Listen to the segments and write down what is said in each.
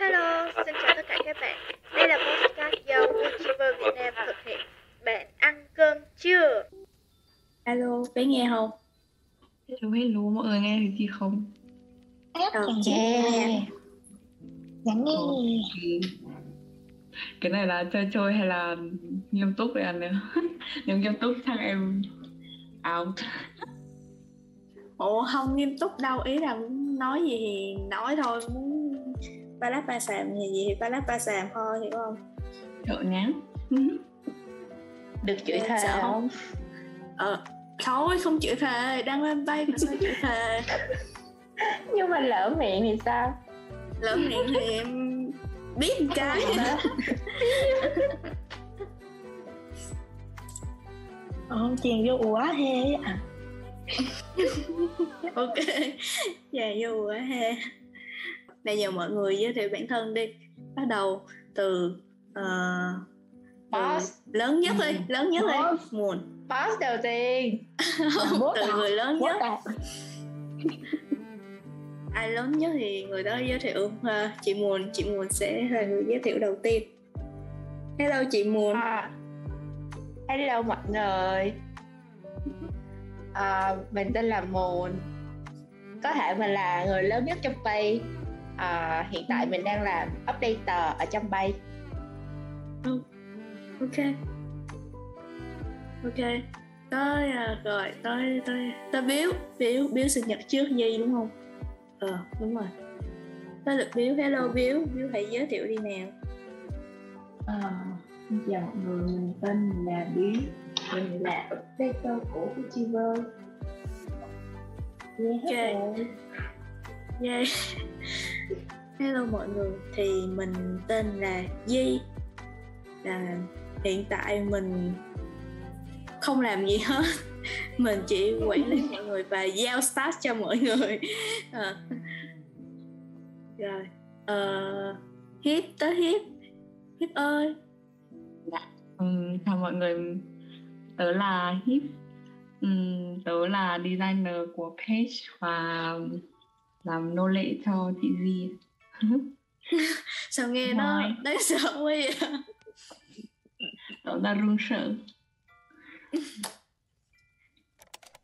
Hello, xin chào tất cả các bạn. Đây là podcast do YouTuber Việt Nam thực hiện. Bạn ăn cơm chưa? Alo, bé nghe không? Hello, hello, mọi người nghe thấy gì không? Ờ, Yeah. Gắn nghe. Ừ. Cái này là chơi chơi hay là nghiêm túc vậy anh nữa? Nếu nghiêm túc chắc em out. Ủa không nghiêm túc đâu, ý là nói gì thì nói thôi, muốn ba láp ba xàm gì gì thì ba láp ba xàm thôi, hiểu không? Sợ nhá. Được chửi Em thề không? Ờ, thôi không chịu thề, đang lên bay mà sao chịu thề? Nhưng mà lỡ miệng thì sao? Lỡ miệng thì em biết một cái. Ờ, chèn vô quá he à. ok, dạ vô quá ha. Bây giờ mọi người giới thiệu bản thân đi, bắt đầu từ từ Boss. lớn nhất đi, lớn nhất đi, muôn. Boss đầu tiên. Từ người lớn nhất. à? ai lớn nhất thì người đó giới thiệu ha chị Muôn chị Muôn sẽ là người giới thiệu đầu tiên hello chị Muôn À. Hello mọi người. À, mình tên là Mùn. Có thể mình là người lớn nhất trong bay. À, hiện tại mình đang làm updater ở trong bay. ok. Ok. Tới à, rồi tới tới tới biếu. Biếu biếu sinh nhật trước gì đúng không? Ờ đúng rồi. Tới lượt biếu. Hello biếu. Biếu hãy giới thiệu đi nào À, xin chào mọi người, mình tên là Bí Mình là updater của YouTuber Yeah, Ok. hello. Yay. Hello mọi người, thì mình tên là Di là hiện tại mình không làm gì hết mình chỉ quản lý mọi người và giao task cho mọi người Ờ. rồi ờ, hiếp tới hiếp hiếp ơi Ừ, chào mọi người. Tớ là Hip. Ừ, tớ là designer của page và làm nô lệ cho chị Di. sao nghe nó Rồi. đáng sợ quá vậy Tớ ra run sợ.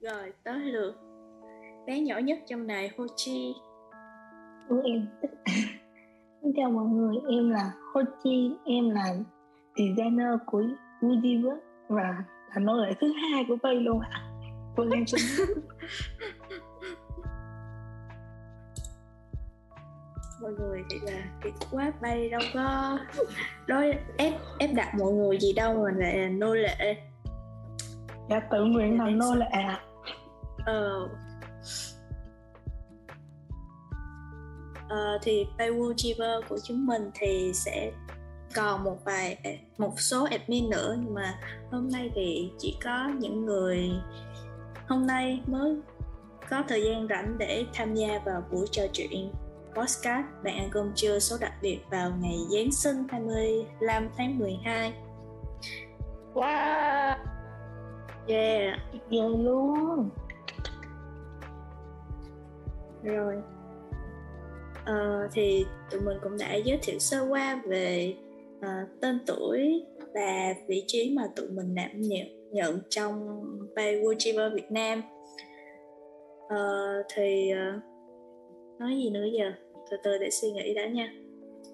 rồi tới lượt bé nhỏ nhất trong này Ho Chi Của em Xin chào mọi người, em là Hochi Em là designer của YouTuber Và là nô lệ thứ hai của Bay luôn ạ. Vâng em xin mọi người thì là cái quá bay đâu có đối ép ép đặt mọi người gì đâu mà lại là nô lệ. Dạ tự nguyện làm nô lệ ạ. Ờ. Ờ, thì Paywoochiver của chúng mình thì sẽ còn một vài một số admin nữa nhưng mà hôm nay thì chỉ có những người hôm nay mới có thời gian rảnh để tham gia vào buổi trò chuyện podcast. Bạn ăn cơm trưa số đặc biệt vào ngày Giáng sinh 25 tháng 12 Wow. yeah. Ghê luôn. Rồi. Ờ, thì tụi mình cũng đã giới thiệu sơ qua về ờ, tên tuổi và vị trí mà tụi mình đảm nhận nhận trong bay YouTuber Việt Nam. Ờ, thì ờ, nói gì nữa giờ? Từ từ để suy nghĩ đã nha.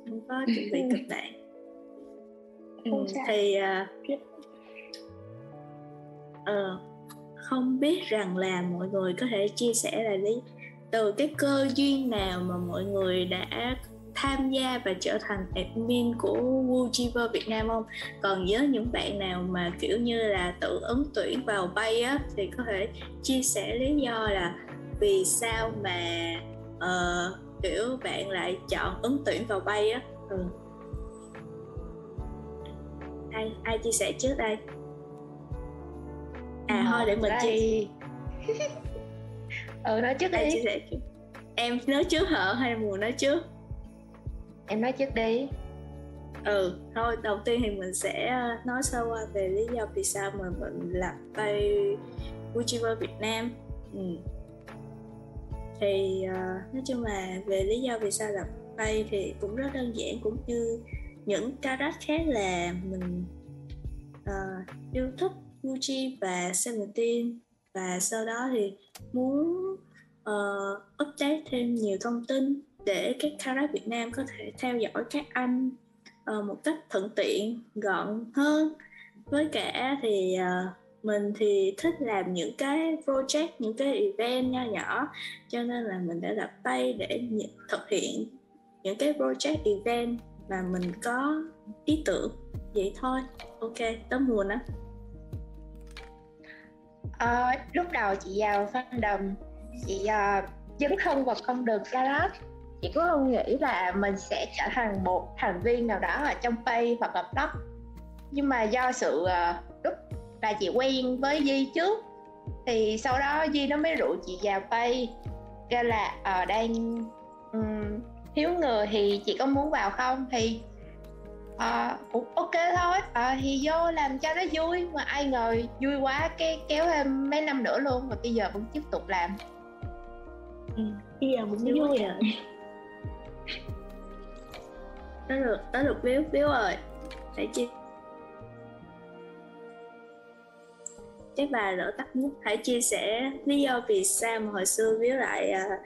Không có chuẩn bị kịch bản. Ừ, thì ờ, ờ, không biết rằng là mọi người có thể chia sẻ là lý từ cái cơ duyên nào mà mọi người đã tham gia và trở thành admin của YouTuber Việt Nam không? Còn với những bạn nào mà kiểu như là tự ứng tuyển vào bay á thì có thể chia sẻ lý do là vì sao mà ờ, kiểu bạn lại chọn ứng tuyển vào bay á. Ừ. Ai ai chia sẻ trước đây? À thôi để mình chia Đây. ừ nói trước ai chia đi sẻ trước. Em nói trước hả hay là mùa nói trước? Em nói trước đi. Ừ thôi đầu tiên thì mình sẽ ờ, nói sơ qua về lý do vì sao mà mình lập tay YouTuber Việt Nam. Ừ. thì uh, nói chung là về lý do vì sao làm tay thì cũng rất đơn giản cũng như những carat khác là mình uh, yêu thích Gucci và Seventeen. Và sau đó thì muốn uh, update thêm nhiều thông tin để các carat Việt Nam có thể theo dõi các anh uh, một cách thuận tiện gọn hơn. Với cả thì uh, mình thì thích làm những cái project những cái event nho nhỏ cho nên là mình đã đặt tay để thực hiện những cái project event mà mình có ý tưởng. Vậy thôi. Ok tóm nguồn á à, lúc đầu chị vào fandom chị uh, dấn thân vào con đường garage chị cũng không nghĩ là mình sẽ trở thành một thành viên nào đó ở trong pay hoặc là blog nhưng mà do sự uh, lúc là chị quen với Di trước thì sau đó Di nó mới rủ chị vào pay. Kêu là uh, đang um, thiếu người thì chị có muốn vào không? Thì uh, ok thôi. Uh, thì vô làm cho nó vui. Mà ai ngờ vui quá cái kéo thêm mấy năm nữa luôn. Và bây giờ vẫn tiếp tục làm. Ừ, bây giờ vẫn vui rồi tới được tới được biếu biếu rồi phải chia chắc bà lỡ tắt nhất hãy chia sẻ lý do vì sao mà hồi xưa biếu lại uh,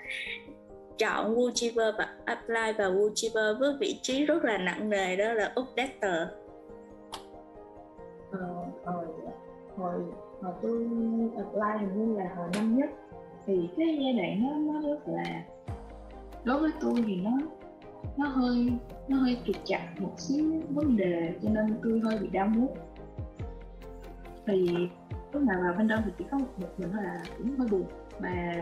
chọn Woolchiver và apply vào Woolchiver với vị trí rất là nặng nề đó là updater. Ờ, hồi hồi hồi tôi apply hình như là hồi năm nhất. Thì cái giai đoạn nó nó rất là đối với tôi thì nó nó hơi nó hơi trục chặt một xíu vấn đề, cho nên tôi hơi bị đau muốn. Thì lúc nào vào bên đó thì chỉ có một mình thôi là cũng hơi buồn. Mà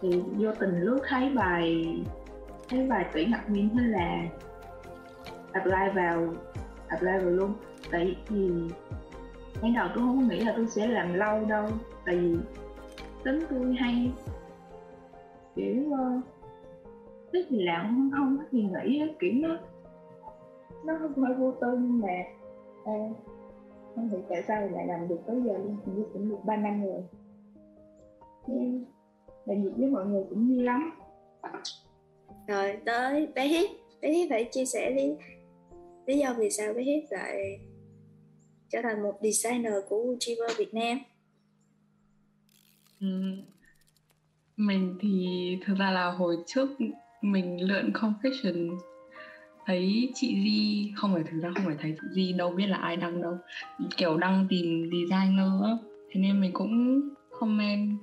thì vô tình lướt thấy bài thấy bài tuyển admin thế là apply vào apply vào luôn. Tại vì ban đầu tôi không nghĩ là tôi sẽ làm lâu đâu. Tại vì tính tôi hay kiểu ờ, gì làm không không thích gì nghĩ kiểu nó nó không phải vô tư nhưng mà à, không hiểu tại sao lại làm được tới giờ luôn hình như cũng được 3 năm rồi. Nhưng làm việc với mọi người cũng vui lắm. Rồi tới bé hít. Bé hít phải chia sẻ đi lý do vì sao bé hít lại trở thành một designer của Uchiver Việt Nam. Ừ. mình thì thực ra là hồi trước mình lượn confession thấy chị Di không phải, thực ra không phải thấy chị Di đâu, biết là ai đăng đâu. Kiểu đăng tìm designer thế nên mình cũng comment,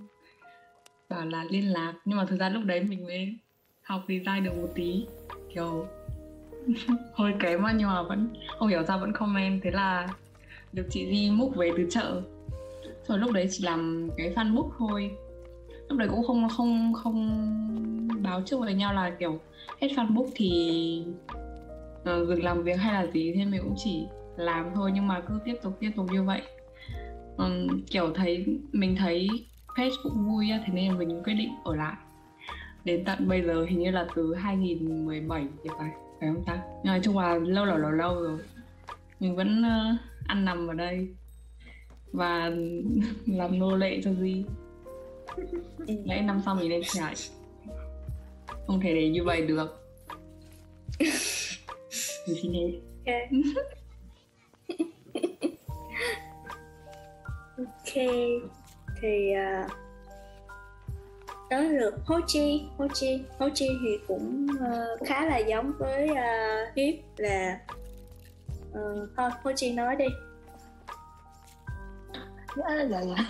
bảo là liên lạc. Nhưng mà thực ra lúc đấy mình mới học design được một tí. Kiểu hơi kém mà nhưng mà vẫn, không hiểu sao vẫn comment. Thế là được chị Di múc về từ chợ. Rồi lúc đấy chỉ làm cái fanbook thôi. Lúc đấy cũng không không không báo trước với nhau là kiểu hết fanbook thì uh, dừng làm việc hay là gì thế mình cũng chỉ làm thôi nhưng mà cứ tiếp tục tiếp tục như vậy. Um, kiểu thấy mình thấy page cũng vui á, thế nên mình quyết định ở lại. Đến tận bây giờ hình như là từ 2017 thì phải phải không ta? Nói chung là lâu lâu lâu lâu rồi. Mình vẫn uh, ăn nằm ở đây và làm nô lệ cho gì lẽ năm sau mình lên chạy không thể để như vậy được. Hết ok. Ok. Thì uh, tới lượt Ho Chi. Ho Chi Ho Chi thì cũng uh, khá là giống với uh, Hiếp là uh, thôi Ho Chi nói đi. Đó là là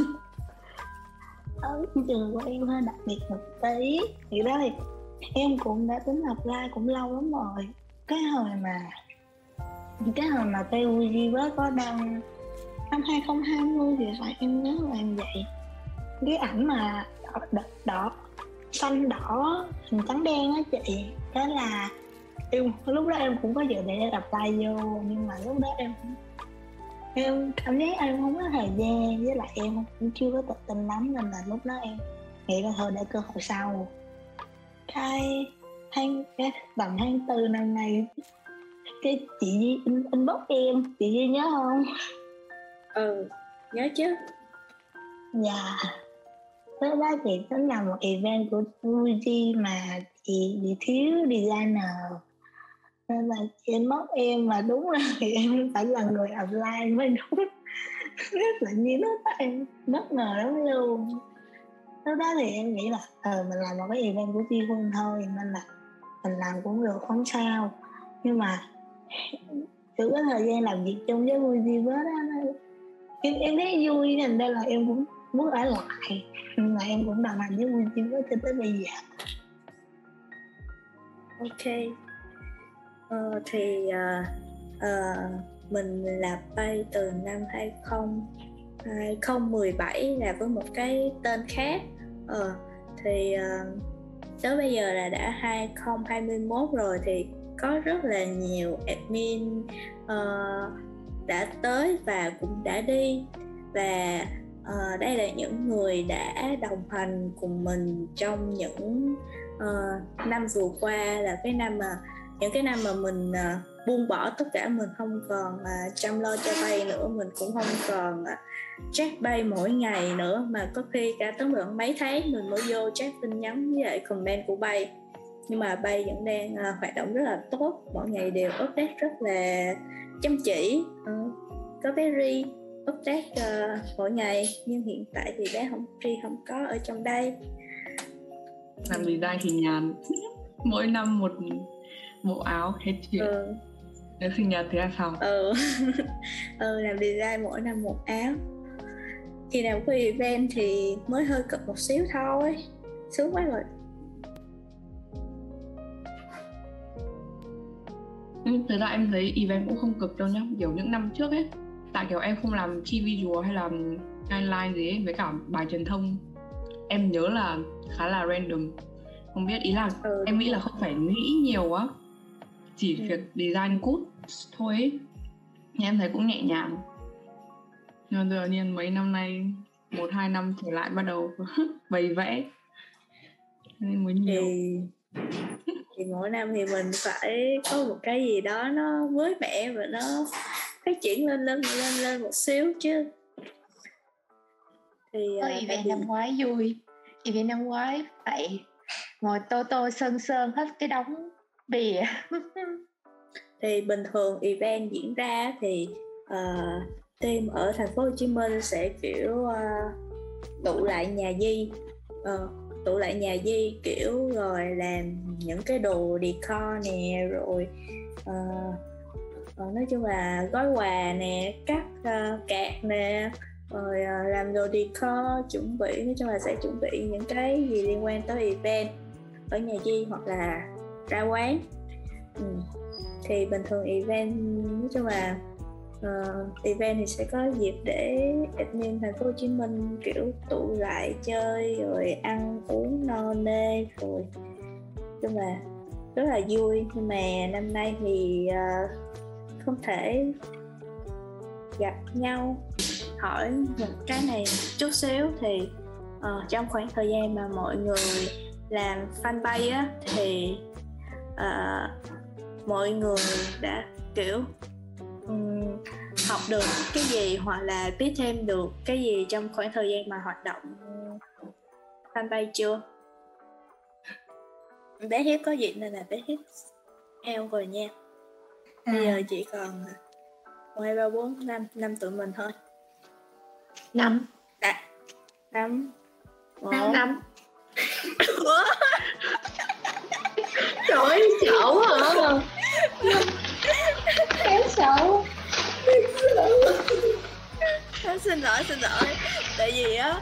ở trường của em hơi đặc biệt một tí. Thì đó thì em cũng đã tính apply cũng lâu lắm rồi. Cái hồi mà cái hồi mà PUG với có đăng năm 2020 thì phải em nhớ là em vậy. Cái ảnh mà đỏ, đỏ, đỏ xanh đỏ hình trắng đen á chị đó là em lúc đó em cũng có dự định tay vô nhưng mà lúc đó em em cảm giác em không có thời gian với lại em cũng chưa có tự tin lắm nên là lúc đó em nghĩ là thôi để cơ hội sau cái tháng cái tầm tháng tư năm nay cái chị Di in, inbox em chị Di nhớ không? Ừ nhớ chứ. Dạ. Đó đó thì nó là một event của Fuji mà chị bị thiếu designer. Nên là chị mất em mà đúng là thì em phải là người apply mới đúng. Rất là như nó em bất ngờ lắm luôn lúc đó thì em nghĩ là ừ, mình làm một cái event của Chi Quân thôi nên là mình làm cũng được không sao. Nhưng mà thử cái thời gian làm việc chung với vui gì với đó em, em thấy vui nên đây là em cũng muốn ở lại. Nhưng mà em cũng đồng hành với vui gì với cho tới bây giờ. Ok. Ờ, thì uh, uh, mình là bay từ năm 20 2017 là với một cái tên khác ờ, thì uh, tới bây giờ là đã 2021 rồi thì có rất là nhiều admin uh, đã tới và cũng đã đi. Và uh, đây là những người đã đồng hành cùng mình trong những uh, năm vừa qua là cái năm mà những cái năm mà mình uh, buông bỏ tất cả mình không còn uh, chăm lo cho bay nữa. Mình cũng không còn uh, check bay mỗi ngày nữa mà có khi cả tới được mấy tháng mình mới vô check tin nhắn với lại comment của bay. Nhưng mà bay vẫn đang uh, hoạt động rất là tốt mỗi ngày đều update rất là chăm chỉ. Uh, có bé ri update uh, mỗi ngày nhưng hiện tại thì bé không ri không có ở trong đây. Làm design thì nhàn. Mỗi năm một bộ áo hết chuyện. Ừ. nếu sinh nhật thì là xong. Ừ ừ làm design mỗi năm một áo. Khi nào có event thì mới hơi cực một xíu thôi. Sướng quá rồi. Thực ra em thấy event cũng không cực đâu nhá. Kiểu những năm trước ấy tại kiểu em không làm chi visual hay là guideline gì ấy với cả bài truyền thông em nhớ là khá là random. Không biết ý là ừ, em nghĩ là không phải nghĩ nhiều quá chỉ ừ. việc design code thôi ấy. nhưng em thấy cũng nhẹ nhàng. Nhưng tự nhiên mấy năm nay một hai năm trở lại bắt đầu bày vẽ. Nên mới nhiều. Thì, thì mỗi năm thì mình phải có một cái gì đó nó mới mẻ và nó phát triển lên lên lên lên một xíu chứ. Thì có uh, event năm ngoái vui. Event năm ngoái phải ngồi tô tô sơn sơn hết cái đống bìa thì bình thường event diễn ra thì uh, team ở thành phố Hồ Chí Minh sẽ kiểu uh, tụ lại nhà di uh, tụ lại nhà di kiểu rồi làm những cái đồ decor nè rồi uh, uh, nói chung là gói quà nè cắt uh, cạc nè rồi uh, làm đồ decor chuẩn bị nói chung là sẽ chuẩn bị những cái gì liên quan tới event ở nhà di hoặc là ra quán ừ thì bình thường event nói chung là uh, event thì sẽ có dịp để admin thành phố Hồ Chí Minh kiểu tụ lại chơi rồi ăn uống no nê rồi chung là rất là vui. Nhưng mà năm nay thì uh, không thể gặp nhau. Hỏi một cái này chút xíu thì uh, trong khoảng thời gian mà mọi người làm fanpage á thì uh, mọi người đã kiểu um, học được cái gì hoặc là biết thêm được cái gì trong khoảng thời gian mà hoạt động fanpage chưa? Bé hiếp có gì nên là bé hiếp eo rồi nha. Bây à. giờ chỉ còn một hai ba bốn năm năm tụi mình thôi. Năm. À, năm. Năm năm. Trời xấu hả em xấu xin lỗi xin lỗi. Tại vì á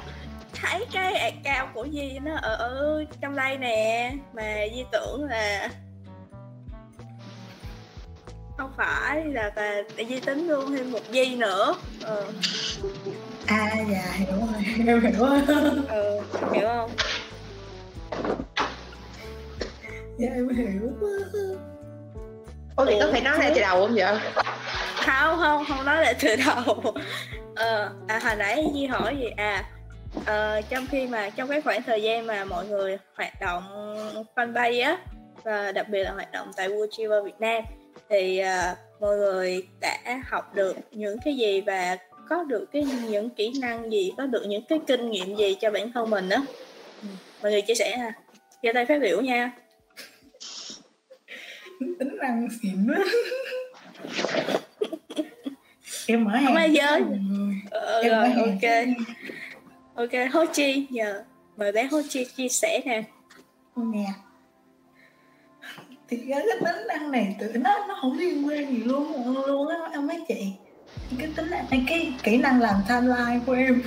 thấy cái account của Di nó ở, ở trong đây nè mà Di tưởng là không phải là tại Di tính luôn thêm một Di nữa. Ừ. à dạ hiểu rồi em hiểu rồi. Ừ hiểu không? Dạ em hiểu Ủa thì có phải nói lại từ đầu không vậy? Không, không, không nói lại từ đầu. Ờ, à, hồi nãy Di hỏi gì? À ờ, Trong khi mà, trong cái khoảng thời gian mà mọi người hoạt động fanpage á Và đặc biệt là hoạt động tại WeChiver Việt Nam Thì uh, mọi người đã học được những cái gì và có được cái những kỹ năng gì có được những cái kinh nghiệm gì cho bản thân mình đó ừ. mọi người chia sẻ ha. Giơ tay phát biểu nha tính năng xịn quá. Em mở không ai giới ờ, rồi ok. ok Ho Chi nhờ mời bé Ho Chi chia sẻ nè. Nè. Thì cái tính năng này tự nó nó không liên quan gì luôn luôn á em mấy chị. Cái tính năng cái kỹ năng làm timeline của em.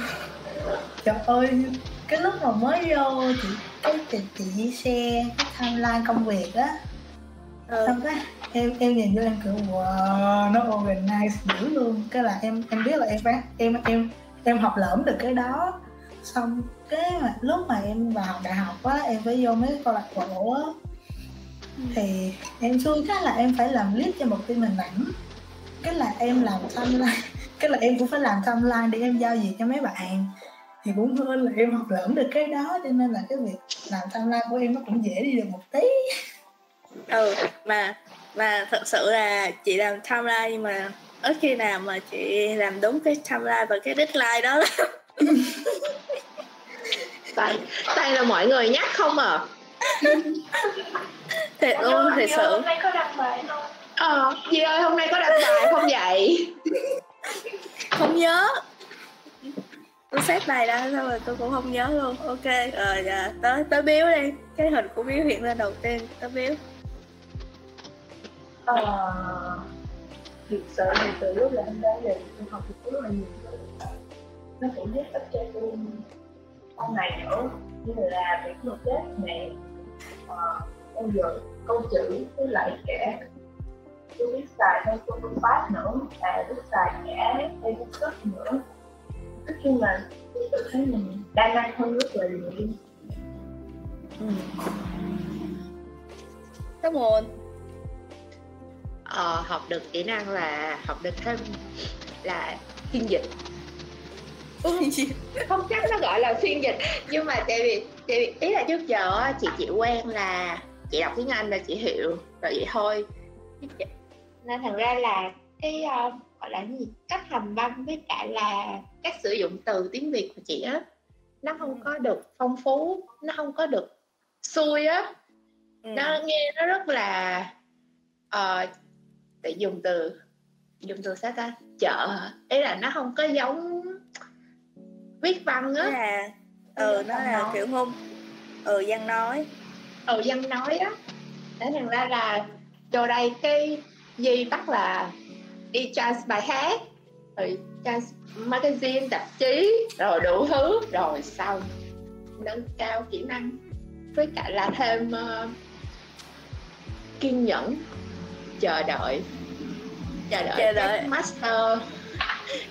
Trời ơi cái lúc mà mới vô chị cái chị, chị xe cái timeline công việc á ừ. xong cái em em nhìn vô em kiểu wow nó organize dữ luôn. Cái là em em biết là em phải em em em học lỏm được cái đó. Xong cái mà lúc mà em vào đại học á em phải vô mấy cái câu lạc bộ á. Thì em xui cái là em phải làm clip cho một team hình ảnh. Cái là em làm timeline cái là em cũng phải làm timeline để em giao việc cho mấy bạn. Thì cũng hơn là em học lỏm được cái đó cho nên là cái việc làm timeline của em nó cũng dễ đi được một tí ừ mà mà thật sự là chị làm timeline nhưng mà ít khi nào mà chị làm đúng cái timeline và cái deadline đó. Tại tại là mọi người nhắc không à? Thiệt luôn thiệt sự. hôm nay có đăng bài không? Ờ chị ơi hôm nay có đăng bài không vậy? Không nhớ. Tôi xét bài ra xong rồi tôi cũng không nhớ luôn. Ok rồi dạ tới tới biếu đi. Cái hình của biếu hiện lên đầu tiên tới biếu ờ thực sự thì từ lúc là em ra thì em học được rất là nhiều nó cũng giúp ích cho tôi sau này nữa. Như là việc mà chết mẹ ờ, bây giờ câu chữ với lại kẻ. Tôi biết xài thêm phương pháp nữa và biết xài cả theo công thức nữa. Nói chung là tôi tự thấy mình đa năng hơn rất là nhiều. Ừ. Cảm ơn ờ, học được kỹ năng là học được thêm là phiên dịch. Ừ, không chắc nó gọi là phiên dịch. Nhưng mà tại vì, tại vì ý là trước giờ chị chị quen là chị đọc tiếng anh là chị hiểu rồi vậy thôi. Nên thành ra là cái uh, gọi là gì? Cách hành văn với cả là cách sử dụng từ tiếng việt của chị á nó không có được phong phú nó không có được xuôi á. Ừ. nó nghe nó rất là uh, để dùng từ dùng từ sao ta? Chợ ý là nó không có giống viết văn á. Là ừ nó là nói. kiểu ngôn ừ văn nói. Ừ văn nói á. Để thành ra là vô đây cái Di bắt là đi chance bài hát rồi chance magazine tạp chí rồi đủ thứ. Rồi xong nâng cao kỹ năng với cả là thêm uh, kiên nhẫn chờ đợi chờ đợi, chờ đợi. các master.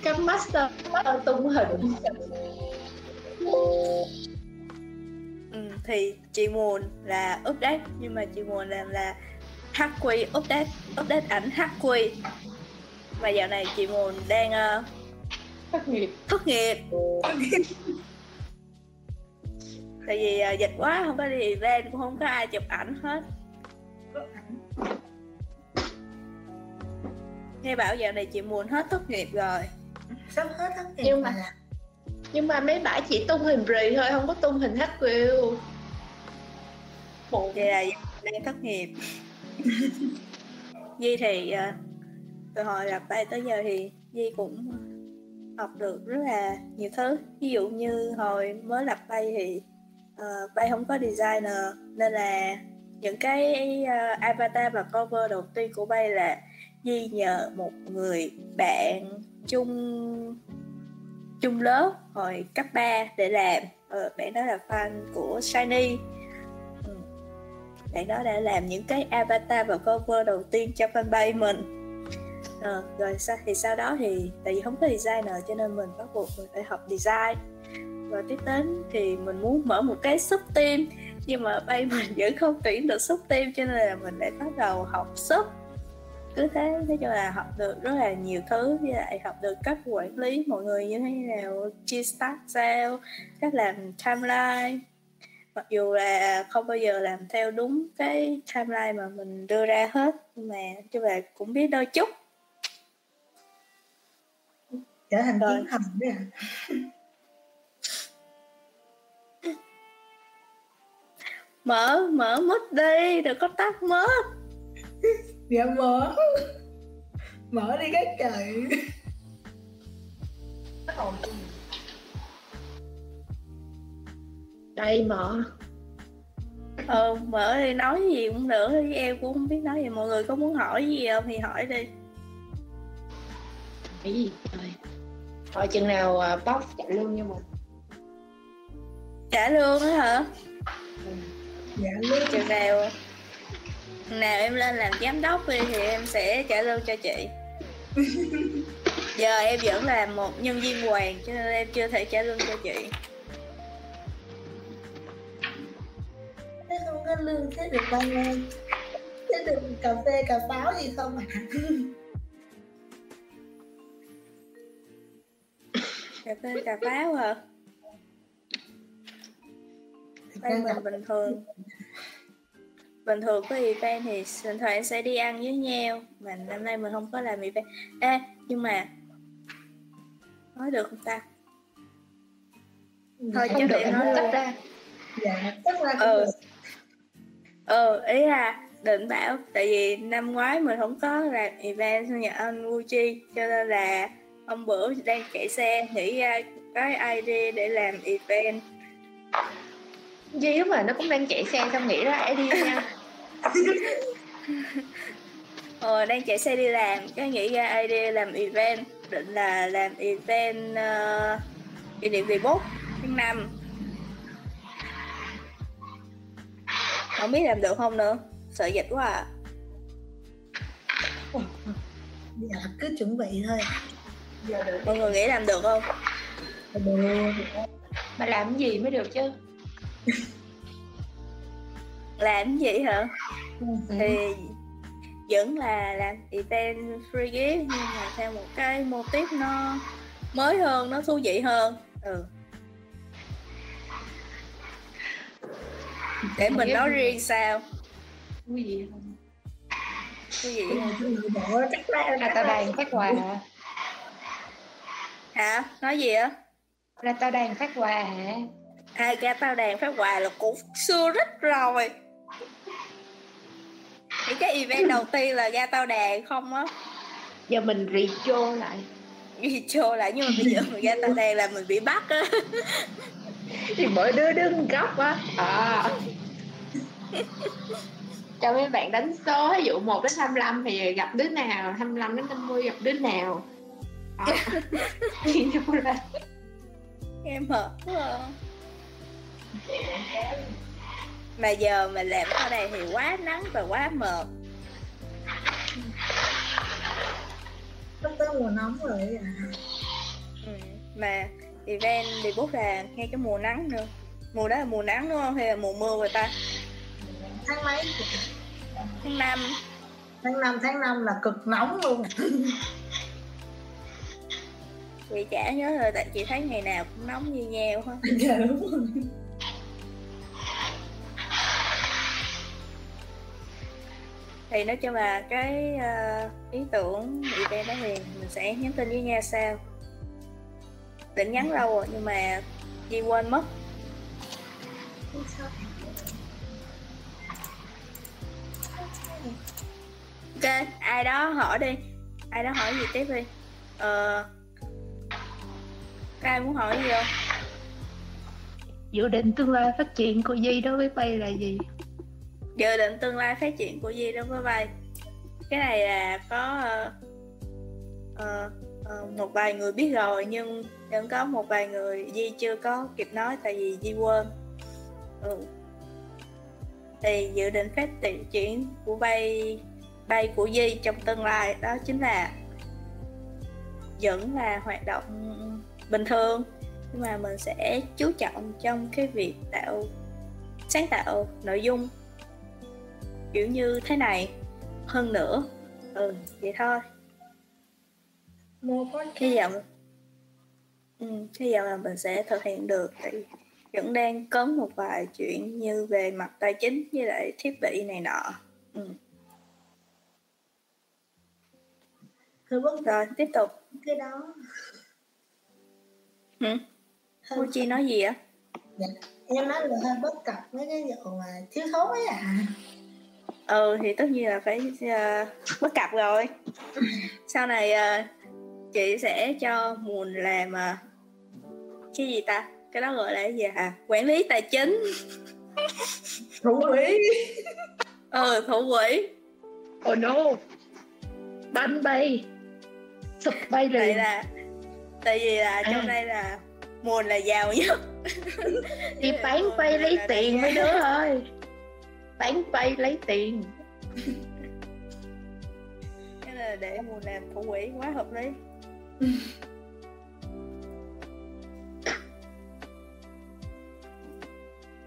Các master, master tung hình. Ừ, thì chị muốn là update nhưng mà chị muốn làm là HQ update update ảnh HQ và dạo này chị muốn đang uh, thất nghiệp. thất nghiệp. Tại vì uh, dịch quá không có đi event cũng không có ai chụp ảnh hết nghe bảo dạo này chị muốn hết tốt nghiệp rồi. Sắp hết tốt nghiệp nhưng mà nhưng mà mấy bãi chỉ tung hình rì thôi không có tung hình HQ Bộ... vậy là đang thất nghiệp. Di thì uh, từ hồi gặp tay tới giờ thì Di cũng học được rất là nhiều thứ. Ví dụ như hồi mới lập tay thì uh, bay không có designer nên là những cái uh, avatar và cover đầu tiên của bay là Di nhờ một người bạn chung chung lớp hồi cấp 3 để làm. Ờ, bạn đó là fan của Shiny. Ừ. bạn đó đã làm những cái avatar và cover đầu tiên cho fanpage mình. À, rồi sau thì sau đó thì tại vì không có designer cho nên mình bắt buộc mình phải học design. Và tiếp đến thì mình muốn mở một cái sub team nhưng mà bay mình vẫn không tuyển được sub team cho nên là mình lại bắt đầu học sub cứ thế nói chung là học được rất là nhiều thứ với lại học được cách quản lý mọi người như thế nào chia start sale cách làm timeline. Mặc dù là không bao giờ làm theo đúng cái timeline mà mình đưa ra hết nhưng mà chứ là cũng biết đôi chút. Trở thành Rồi. chiến thần đấy à? Mở mở mic đi đừng có tắt mic dạ mở. Mở đi các trời đây mở. Ờ mở đi nói gì cũng được. Chứ em cũng không biết nói gì. Mọi người có muốn hỏi gì không thì hỏi đi. Cái gì? Trời hỏi chừng nào uh, boss trả lương cho mình. Trả lương á hả? Dạ luôn chừng nào nào em lên làm giám đốc đi thì em sẽ trả lương cho chị. Giờ em vẫn là một nhân viên hoàng cho nên em chưa thể trả lương cho chị. Thế không có lương thế được bao nhiêu thế được cà phê cà pháo gì không ạ cà phê cà pháo hả? Đây mình bình thường bình thường có event thì thỉnh thoảng sẽ đi ăn với nhau. Mà năm nay mình không có làm event ê nhưng mà nói được không ta? Thôi không chứ được để nói luôn ra. Dạ chắc là Ừ. ừ. ý là định bảo tại vì năm ngoái mình không có làm event sinh nhật anh Gucci cho nên là hôm bữa đang chạy xe nghĩ ra cái idea để làm event Duy lúc mà nó cũng đang chạy xe xong nghĩ ra idea nha. Ờ đang chạy xe đi làm cái nghĩ ra idea làm event định là làm event uh, kỷ niệm về bút tháng năm. Không biết làm được không nữa sợ dịch quá à. Dạ cứ chuẩn bị thôi. Mọi người nghĩ làm được không? Được. Mà làm cái gì mới được chứ làm gì hả? Ừ. thì vẫn là làm event free gift nhưng mà theo một cái mô típ nó mới hơn nó thú vị hơn. Ừ. Để mình nói riêng sao? Cái gì không gì bộ chắc là là tao đàn phát quà. Hả? Nói gì á? Là tao đàn phát quà hả hai ca tao đàn phát quà là cũng xưa rất rồi thì cái event đầu tiên là ga tao đàn không á giờ mình retro lại chô lại nhưng mà bây giờ mà ga tao đàn là mình bị bắt á thì mỗi đứa đứng góc á à. cho mấy bạn đánh số ví dụ 1 đến 25 thì gặp đứa nào 25 đến 50 gặp đứa nào à. Ra. em mệt quá à. Mà giờ mình làm ở đây thì quá nắng và quá mệt. Sắp tới mùa nóng rồi à? Ừ. mà event thì bút là ngay cái mùa nắng nữa. Mùa đó là mùa nắng đúng không? Hay là mùa mưa người ta? Tháng mấy? Tháng năm. Tháng 5 tháng 5 là cực nóng luôn. Chị chả nhớ rồi tại chị thấy ngày nào cũng nóng như nhau hết. Dạ đúng rồi thì nói chung là cái uh, ý tưởng event đó thì mình sẽ nhắn tin với nhau sau. Định nhắn lâu rồi nhưng mà Di quên mất. Ok ai đó hỏi đi. Ai đó hỏi gì tiếp đi. Ờ các ai muốn hỏi gì không? Dự định tương lai phát triển của Di đối với Bay là gì? Dự định tương lai phát triển của Di đối với bay cái này là có uh, uh, một vài người biết rồi nhưng vẫn có một vài người Di chưa có kịp nói tại vì Di quên. Ừ. thì dự định phát triển của bay bay của Di trong tương lai đó chính là vẫn là hoạt động bình thường nhưng mà mình sẽ chú trọng trong cái việc tạo sáng tạo nội dung kiểu như thế này. Hơn nữa ừ vậy thôi. Mua podcast hy vọng ừ, hy vọng là mình sẽ thực hiện được. Tại vẫn đang có một vài chuyện như về mặt tài chính với lại thiết bị này nọ. Ừ. bất rồi tiếp tục. Cái đó. Hử? Hơi- Chi nói gì á? em nói là hơi bất cập mấy cái vụ mà thiếu thốn ấy à Ừ thì tất nhiên là phải uh, bất cập rồi. Sau này ờ, chị sẽ cho Mùn làm ờ, cái gì ta? Cái đó gọi là cái gì à? Quản lý tài chính. thủ quỹ Ừ, thủ quỹ. Oh no Bánh bay Sụp bay Tại liền là tại vì là trong À. đây là Mùn là giàu nhất. Đi bán bay lấy tiền mấy đứa ơi Bán bay lấy tiền. Thế là để Mùn làm thủ quỹ quá hợp lý.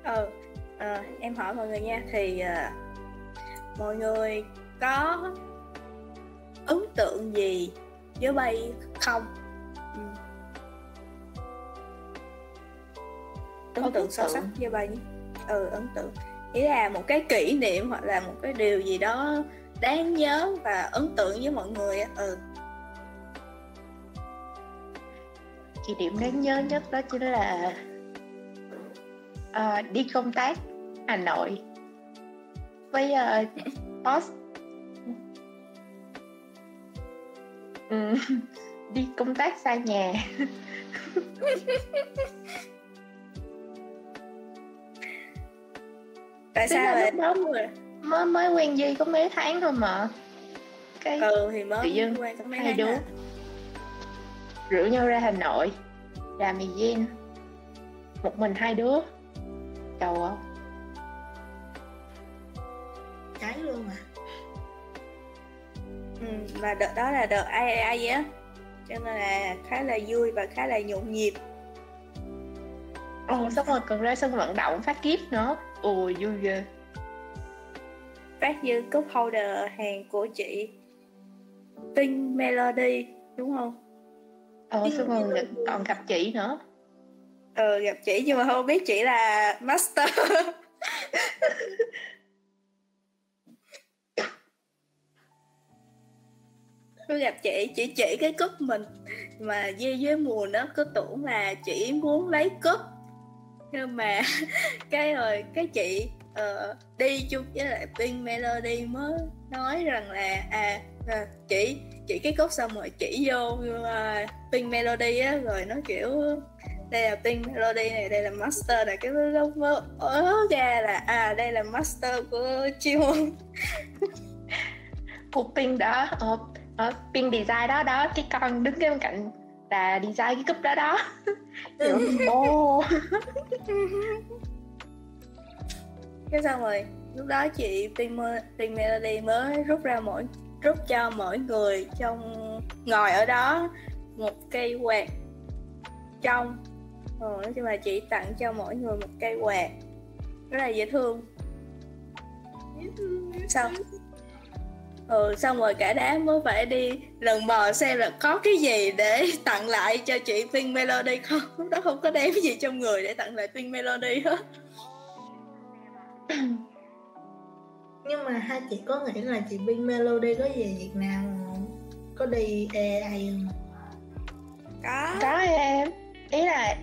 ừ ờ, em hỏi mọi người nha thì ờ, mọi người có ấn tượng gì với bay không? Ừ. ấn tượng sâu sắc với bay ừ ấn tượng ý là một cái kỷ niệm hoặc là một cái điều gì đó đáng nhớ và ấn tượng với mọi người ừ. Kỷ niệm đáng nhớ nhất đó chính là à, Đi công tác Hà Nội Với uh, boss. Ừ, Đi công tác xa nhà tại Tức sao là lại lúc đó mới mới quen Duy có mấy tháng thôi mà. Cái ừ thì mới Tự dưng quen có mấy hai đứa à. rủ nhau ra Hà Nội làm event một mình hai đứa. Trời ơi. Cháy luôn mà ừ, và đợt đó là đợt ai ai á. Cho nên là khá là vui và khá là nhộn nhịp. Ồ, xong rồi còn ra sân vận động phát kiếp nữa ồ vui ghê. Phát như cúp holder hàng của chị. Pink Melody đúng không? ờ rồi gặp- còn gặp chị nữa. Ờ gặp chị nhưng mà không biết chị là master. Cứ gặp chị, chị chỉ cái cúp mình. Mà Duy với mùa nó cứ tưởng là chị muốn lấy cúp nhưng mà cái rồi cái chị uh, đi chung với lại Pink Melody mới nói rằng là à, à chị chị cái cốt xong rồi chỉ vô ờ, uh, Pink Melody á rồi nó kiểu đây là Pink Melody này đây là Master này cái lúc mới ớ ra là à đây là Master của Jihun của pin đó ờ, ờ, pin design đó đó cái con đứng cái bên cạnh là design cái cúp đó đó. Kiểu, ồ. Cái xong rồi lúc đó chị Pink, Pink Melody mới rút ra mỗi rút cho mỗi người trong ngồi ở đó một cây quạt trong. Ờ, nói chung là chị tặng cho mỗi người một cây quạt. Rất là dễ thương. Xong ừ xong rồi cả đám mới phải đi lần mò xem là có cái gì để tặng lại cho chị Pink Melody không? Lúc đó không có đem gì trong người để tặng lại Pink Melody hết. Nhưng mà hai chị có nghĩ là chị Pink Melody có về Việt Nam không? Có đi AI không? Có. Có em. Ý là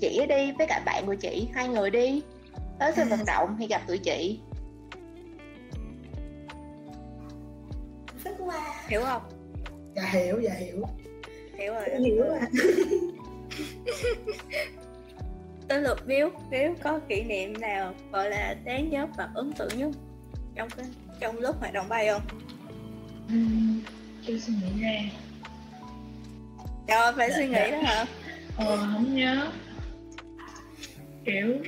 chị đi với cả bạn của chị hai người đi. Tới sân vận động thì gặp tụi chị qua hiểu không? Dạ hiểu dạ hiểu. Hiểu rồi. Hiểu à tới lượt biếu biếu có kỷ niệm nào gọi là đáng nhớ và ấn tượng nhất trong cái trong lúc hoạt động bay không? Tôi suy nghĩ ra. Trời ơi, phải suy nghĩ đó hả? Ờ không nhớ. Kiểu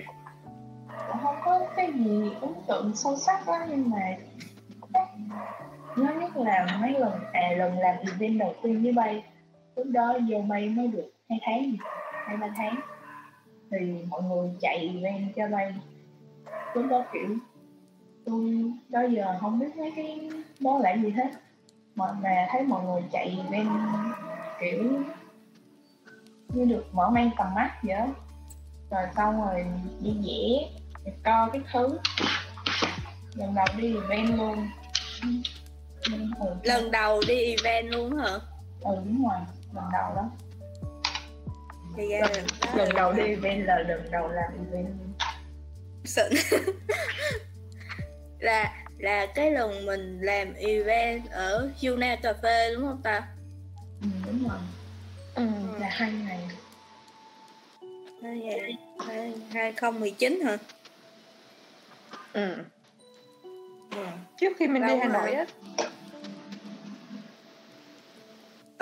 cũng không có cái gì ấn tượng sâu sắc lắm nhưng mà nó nhất là mấy lần à lần làm event đầu tiên với bay, lúc đó vô bay mới được hai tháng hai, ba tháng. Thì mọi người chạy event cho bay. Lúc đó, kiểu, tôi, đó giờ không biết mấy cái bó lại gì hết. Mà mà thấy mọi người chạy event, kiểu, như được mở mang tầm mắt vậy đó. rồi xong rồi đi vẽ co cái thứ. Lần đầu đi event luôn lần đầu đi event luôn hả ừ đúng rồi lần đầu đó thì ra lần đó lần đầu đi event là lần đầu làm event xịn là là cái lần mình làm event ở Yuna Cà phê đúng không ta? ừ, đúng rồi ừ. là hai ngày Hai nghìn- hai- 2019 hả? ừ. Ừ. trước khi mình đi Lâu Hà Nội á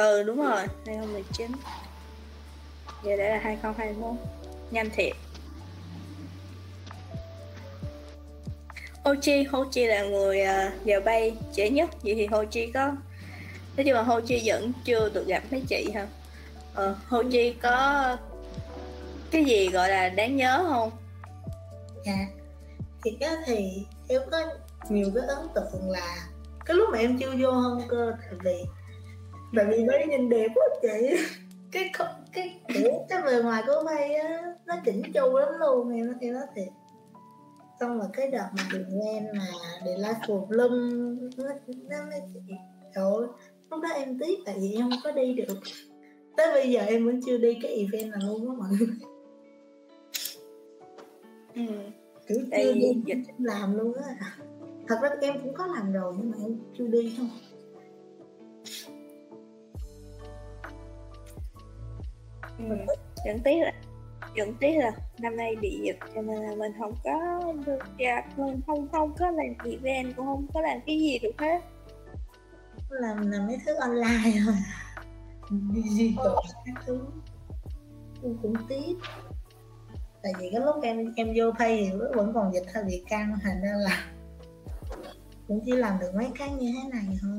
ừ đúng rồi 2019 Giờ đã là 2021 Nhanh thiệt. Ho Chi, Ho Chi là người uh, giờ bay trễ nhất. Vậy thì Ho Chi có Nói chung là Ho Chi vẫn chưa được gặp mấy chị hả? Ờ, Ho Chi có Cái gì gọi là đáng nhớ không? dạ. Thì á thì em có nhiều cái ấn tượng là cái lúc mà em chưa vô hông cơ tại vì tại vì nó nhìn đẹp quá chị. Cái cái cái bề ngoài của bay á nó chỉnh chu lắm luôn em em nói thiệt. Xong rồi cái đợt mà đường lên mà để live for Bloom nó nó mới chị trời lúc đó em tiếc tại vì em không có đi được. Tới bây giờ em vẫn chưa đi cái event nào luôn á mọi người. Ừ. kiểu chưa đi dịch làm luôn á. Thật ra em cũng có làm rồi nhưng mà em chưa đi thôi Ừ. Vẫn tiếc là vẫn tiếc là năm nay bị dịch cho nên là mình không có được gặp mình không không có làm event cũng không có làm cái gì được hết. Làm làm mấy thứ online thôi. Digital các thứ. Em cũng tiếc. Tại vì cái lúc em em vô pay thì vẫn còn dịch hơi bị căng thành ra là cũng chỉ làm được mấy cái như thế này thôi.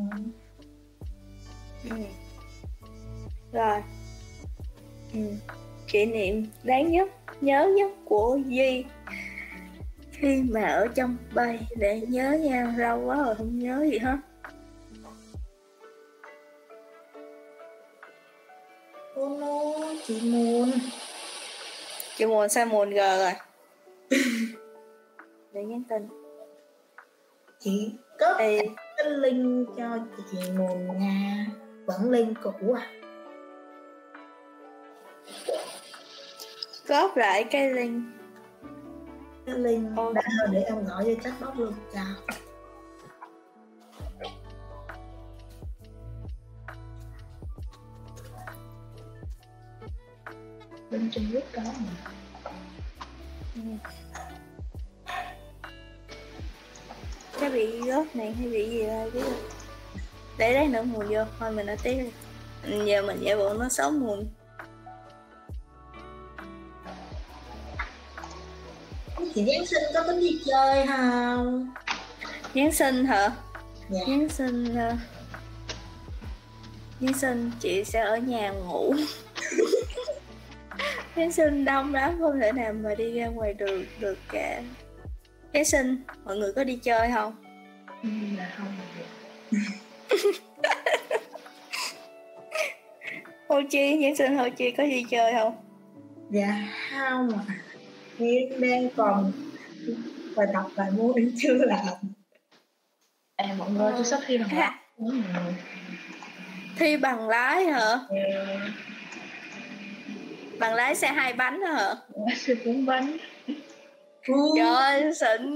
Ừ. rồi ừ. kỷ niệm đáng nhất nhớ nhất của Duy. Khi mà ở trong bay để nhớ nhau lâu quá rồi không nhớ gì hết. Ô no chị muốn chị muốn sao muốn g rồi? Để nhắn tin. Chị có Ê, cái link cho chị nguồn nha. Vẫn link cũ à góp lại cái link cái link đã để em gọi cho chat box luôn. Chào. Bên Trung Quốc có mà. Cái bị góp này hay bị gì đây không? Để đấy nữa mùi vô thôi mình đã đi. Ừ, giờ mình giả bộ nó xấu mùi chị Giáng sinh có tính đi chơi không Giáng sinh hả? Dạ. Giáng sinh ờ, Giáng sinh chị sẽ ở nhà ngủ Giáng sinh đông lắm không thể nào mà đi ra ngoài đường được cả Giáng sinh mọi người có đi chơi không? ừ, là không Hồ Chi, Giáng sinh Hồ Chi có đi chơi không? dạ không ạ em đang còn bài tập bài môn em chưa làm à mọi người tôi sắp thi bằng lái Thi bằng lái hả? Ờ, Bằng lái xe hai bánh hả? xe bốn bánh Trời ơi, xịn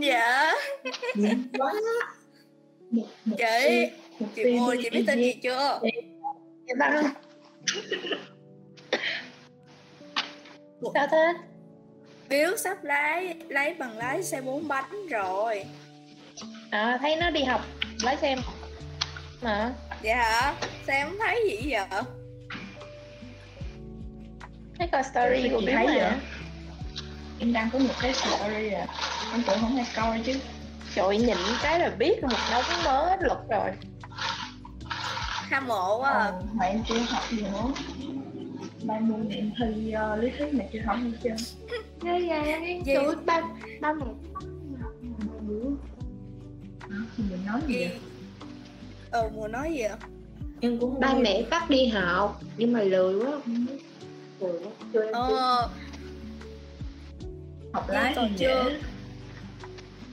một Chị, chị mua chị biết tên gì chưa? Dạ. Sao thế? Biếu sắp lái lấy bằng lái xe bốn bánh rồi. À, thấy nó đi học lái xe mà. Dạ hả? Sao không thấy gì vậy? thấy coi story của Bill thấy vậy em đang có một cái story à. Em tưởng không ai coi chứ. Trời nhìn cái là biết một đống mớ luật rồi. Hâm mộ quá à. ờ, mà em chưa học gì nữa ba môn em thi uh, lý thuyết mà chưa học hết trơn Ghê ghê Gì? Trời ơi, ba, ba thì mình nói gì vậy Ờ, mùa nói gì ạ? em cũng Ba mẹ bắt đi học Nhưng mà lười quá không biết. Lười quá Chưa. Ờ, học lái còn chưa. dễ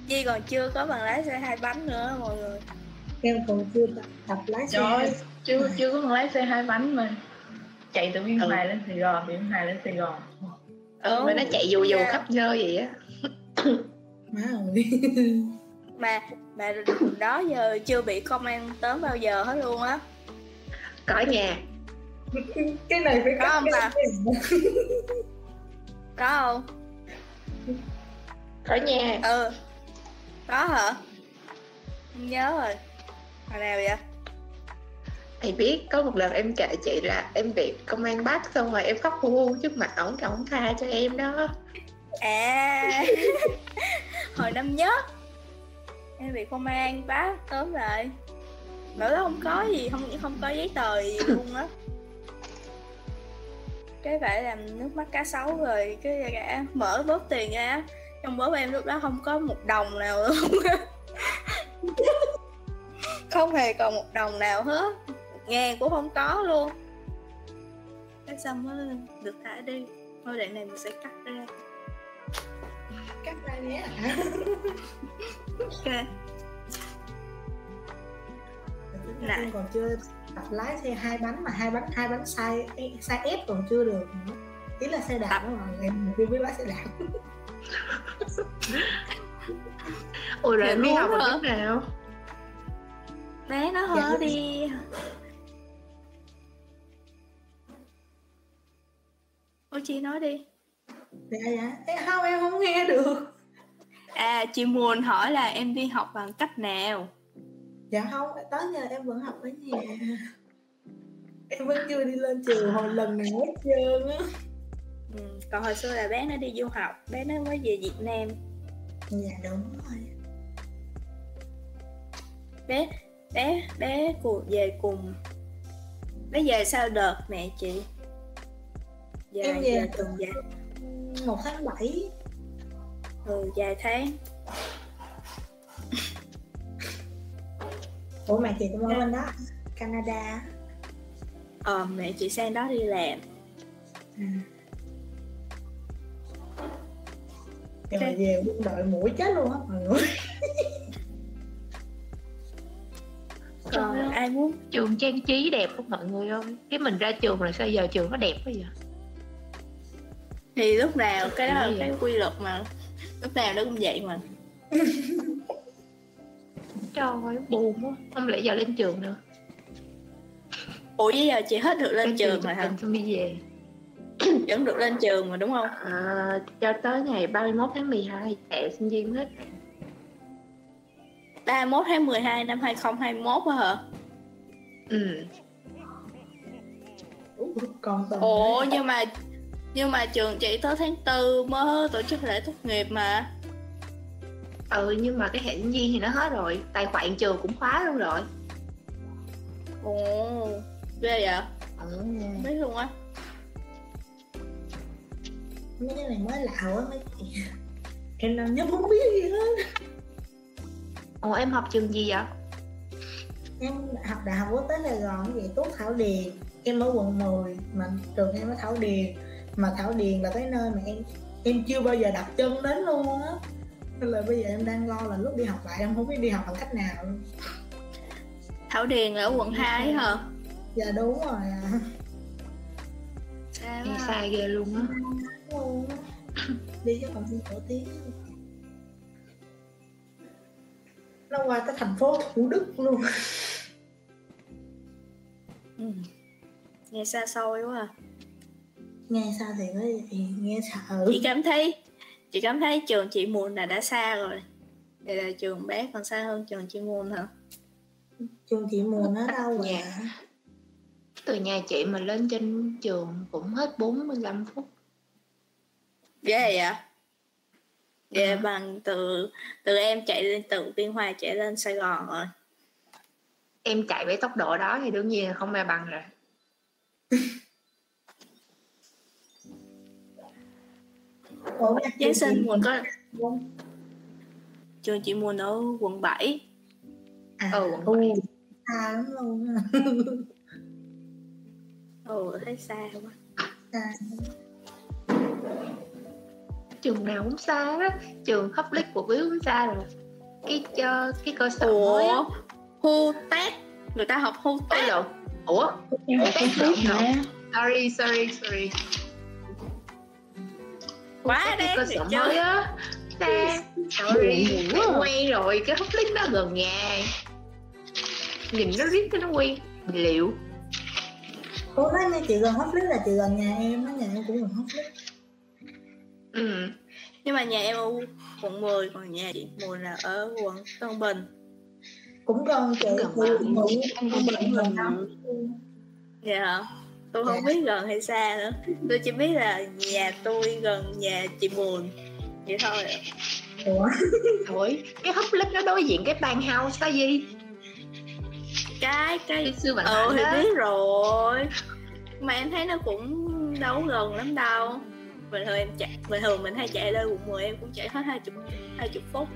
Di còn chưa có bằng lái xe hai bánh nữa mọi người em còn chưa tập, tập lái xe trời ơi, chưa chưa có bằng lái xe hai bánh mà chạy từ biên Ừ. hòa lên sài gòn biên hòa lên sài gòn. Ừ, mà nó chạy dù dù khắp nơi vậy á. Má ơi. Mà mà đó giờ chưa bị công an tóm bao giờ hết luôn á. Có nhà. Cái này phải Có không ta? có không? Có nhà. Ừ. Có hả? Không nhớ rồi. Hồi nào vậy Thầy biết, có một lần em kể chị là em bị công an bắt, xong rồi em khóc hu hu trước mặt ổng cho ổng tha cho em đó. À. Hồi năm nhất, em bị công an bắt, tóm lại. Bảo đó không có gì, không không có giấy tờ gì luôn á. Cái phải làm nước mắt cá sấu rồi, cái cả mở bóp tiền ra. Trong bóp em lúc đó không có một đồng nào luôn không hề còn một đồng nào hết ngàn cũng không có luôn. Cái xong mới được thả đi. Thôi đoạn này mình sẽ cắt ra. Cắt ra nhé. Ok. Em còn chưa tập lái xe hai bánh mà hai bánh hai bánh sai sai ép còn chưa được. Nữa ý là xe đạp mà em chưa biết lái xe đạp. Ôi rồi Dạ em đi luôn học hả? ở lúc nào? Bé nó Dạ. hở đi Ôi chị nói đi. Dạ dạ. Em không em không nghe được. À chị Muôn hỏi là em đi học bằng cách nào? Dạ không tới giờ em vẫn học ở nhà. Em vẫn chưa đi lên trường hồi lần nào hết trơn á. Ừ, Còn hồi xưa là bé nó đi du học Bé nó mới về Việt Nam. Dạ đúng rồi. Bé bé bé cùng về cùng. Bé về sau đợt mẹ chị Dài Em về dài tuần dài một tháng bảy. Ừ dài tháng. Ủa mà chị cũng ở bên đó Canada. Ờ mẹ chị sang đó đi làm. À. Rồi về quân đội mũi chết luôn á mọi người. Còn ai muốn? Trường trang trí đẹp không mọi người ơi cái mình ra trường rồi sao giờ trường nó đẹp quá vậy Thì lúc nào cái đó là cái quy luật mà. Lúc nào nó cũng vậy mà. Trời ơi buồn quá. Không lẽ giờ lên trường nữa? Ủa bây giờ chị hết được lên trường chụp rồi hả? xong đi về. Vẫn được lên trường mà đúng không? à, cho tới ngày 31 tháng 12 thẻ sinh viên hết. 31 tháng 12 năm 2021 á hả? ừ. Còn tuần Ủa nhưng mà nhưng mà trường chị tới tháng 4 mới tổ chức lễ tốt nghiệp mà. Ừ nhưng mà cái hệ viên thì nó hết rồi. Tài khoản trường cũng khóa luôn rồi. Ồ ghê vậy? ừ. Không biết luôn á. Mấy cái này mới lạ quá mấy chị em năm nhất không biết gì hết. Ồ em học trường gì vậy? Em học đại học quốc tế Sài Gòn vậy tốt Thảo Điền. Em ở quận 10 mà trường em ở Thảo Điền mà Thảo Điền là cái nơi mà em em chưa bao giờ đặt chân đến luôn á nên là bây giờ em đang lo là lúc đi học lại em không biết đi học bằng cách nào luôn Thảo Điền là ở quận 2 hả? dạ đúng rồi à. Xa quá. sai ghê luôn á đi cho còn tổ tiếng nó qua tới thành phố Thủ Đức luôn Ừ. Nghe xa xôi quá à. Nghe sao thì mới vậy nghe sợ Chị cảm thấy chị cảm thấy trường chị Muôn là đã xa rồi Vậy là trường bé còn xa hơn trường chị Muôn hả? trường chị mùa nó đâu Dạ. à từ nhà chị mà lên trên trường cũng hết 45 phút Ghê vậy? Ghê Ừ. bằng từ từ em chạy lên từ Biên Hòa chạy lên Sài Gòn rồi em chạy với tốc độ đó thì đương nhiên là không ai bằng rồi Ủa, Giáng sinh Muôn có trường chị Muôn ở quận 7 à, quận ừ, bảy. xa lắm luôn. Á. Ừ thấy xa quá. Xa trường nào cũng xa đó trường public của biếu cũng xa rồi cái cho cái cơ sở mới á. Ủa Hu Tát Người ta học Tát lộn ủa? Lộn mà sorry sorry sorry quá cái đen cơ sở mới á. Ta sorry quen rồi cái hút link đó gần nhà. Nhìn nó riết cái nó quen. Liệu? Cô nói như chị gần hot list là chị gần nhà em á, nhà em cũng gần hot list ừ. Nhưng mà nhà em ở quận 10 còn nhà chị mùi là ở quận Tân Bình. Cũng gần chị, cũng gần gần gần mà. lắm. Dạ. hả tôi không Dạ. biết gần hay xa nữa. Tôi chỉ biết là nhà tôi gần nhà chị Mùn vậy thôi ạ. Ủa? Ủa, cái hút link nó đối diện cái ban house đó gì? Cái cái xưa bạn ừ thì biết rồi. Mà em thấy nó cũng đâu gần lắm đâu. Bình thường em chạy bình thường mình hay chạy lên quận 10 em cũng chạy hết hai chục hai chục phút.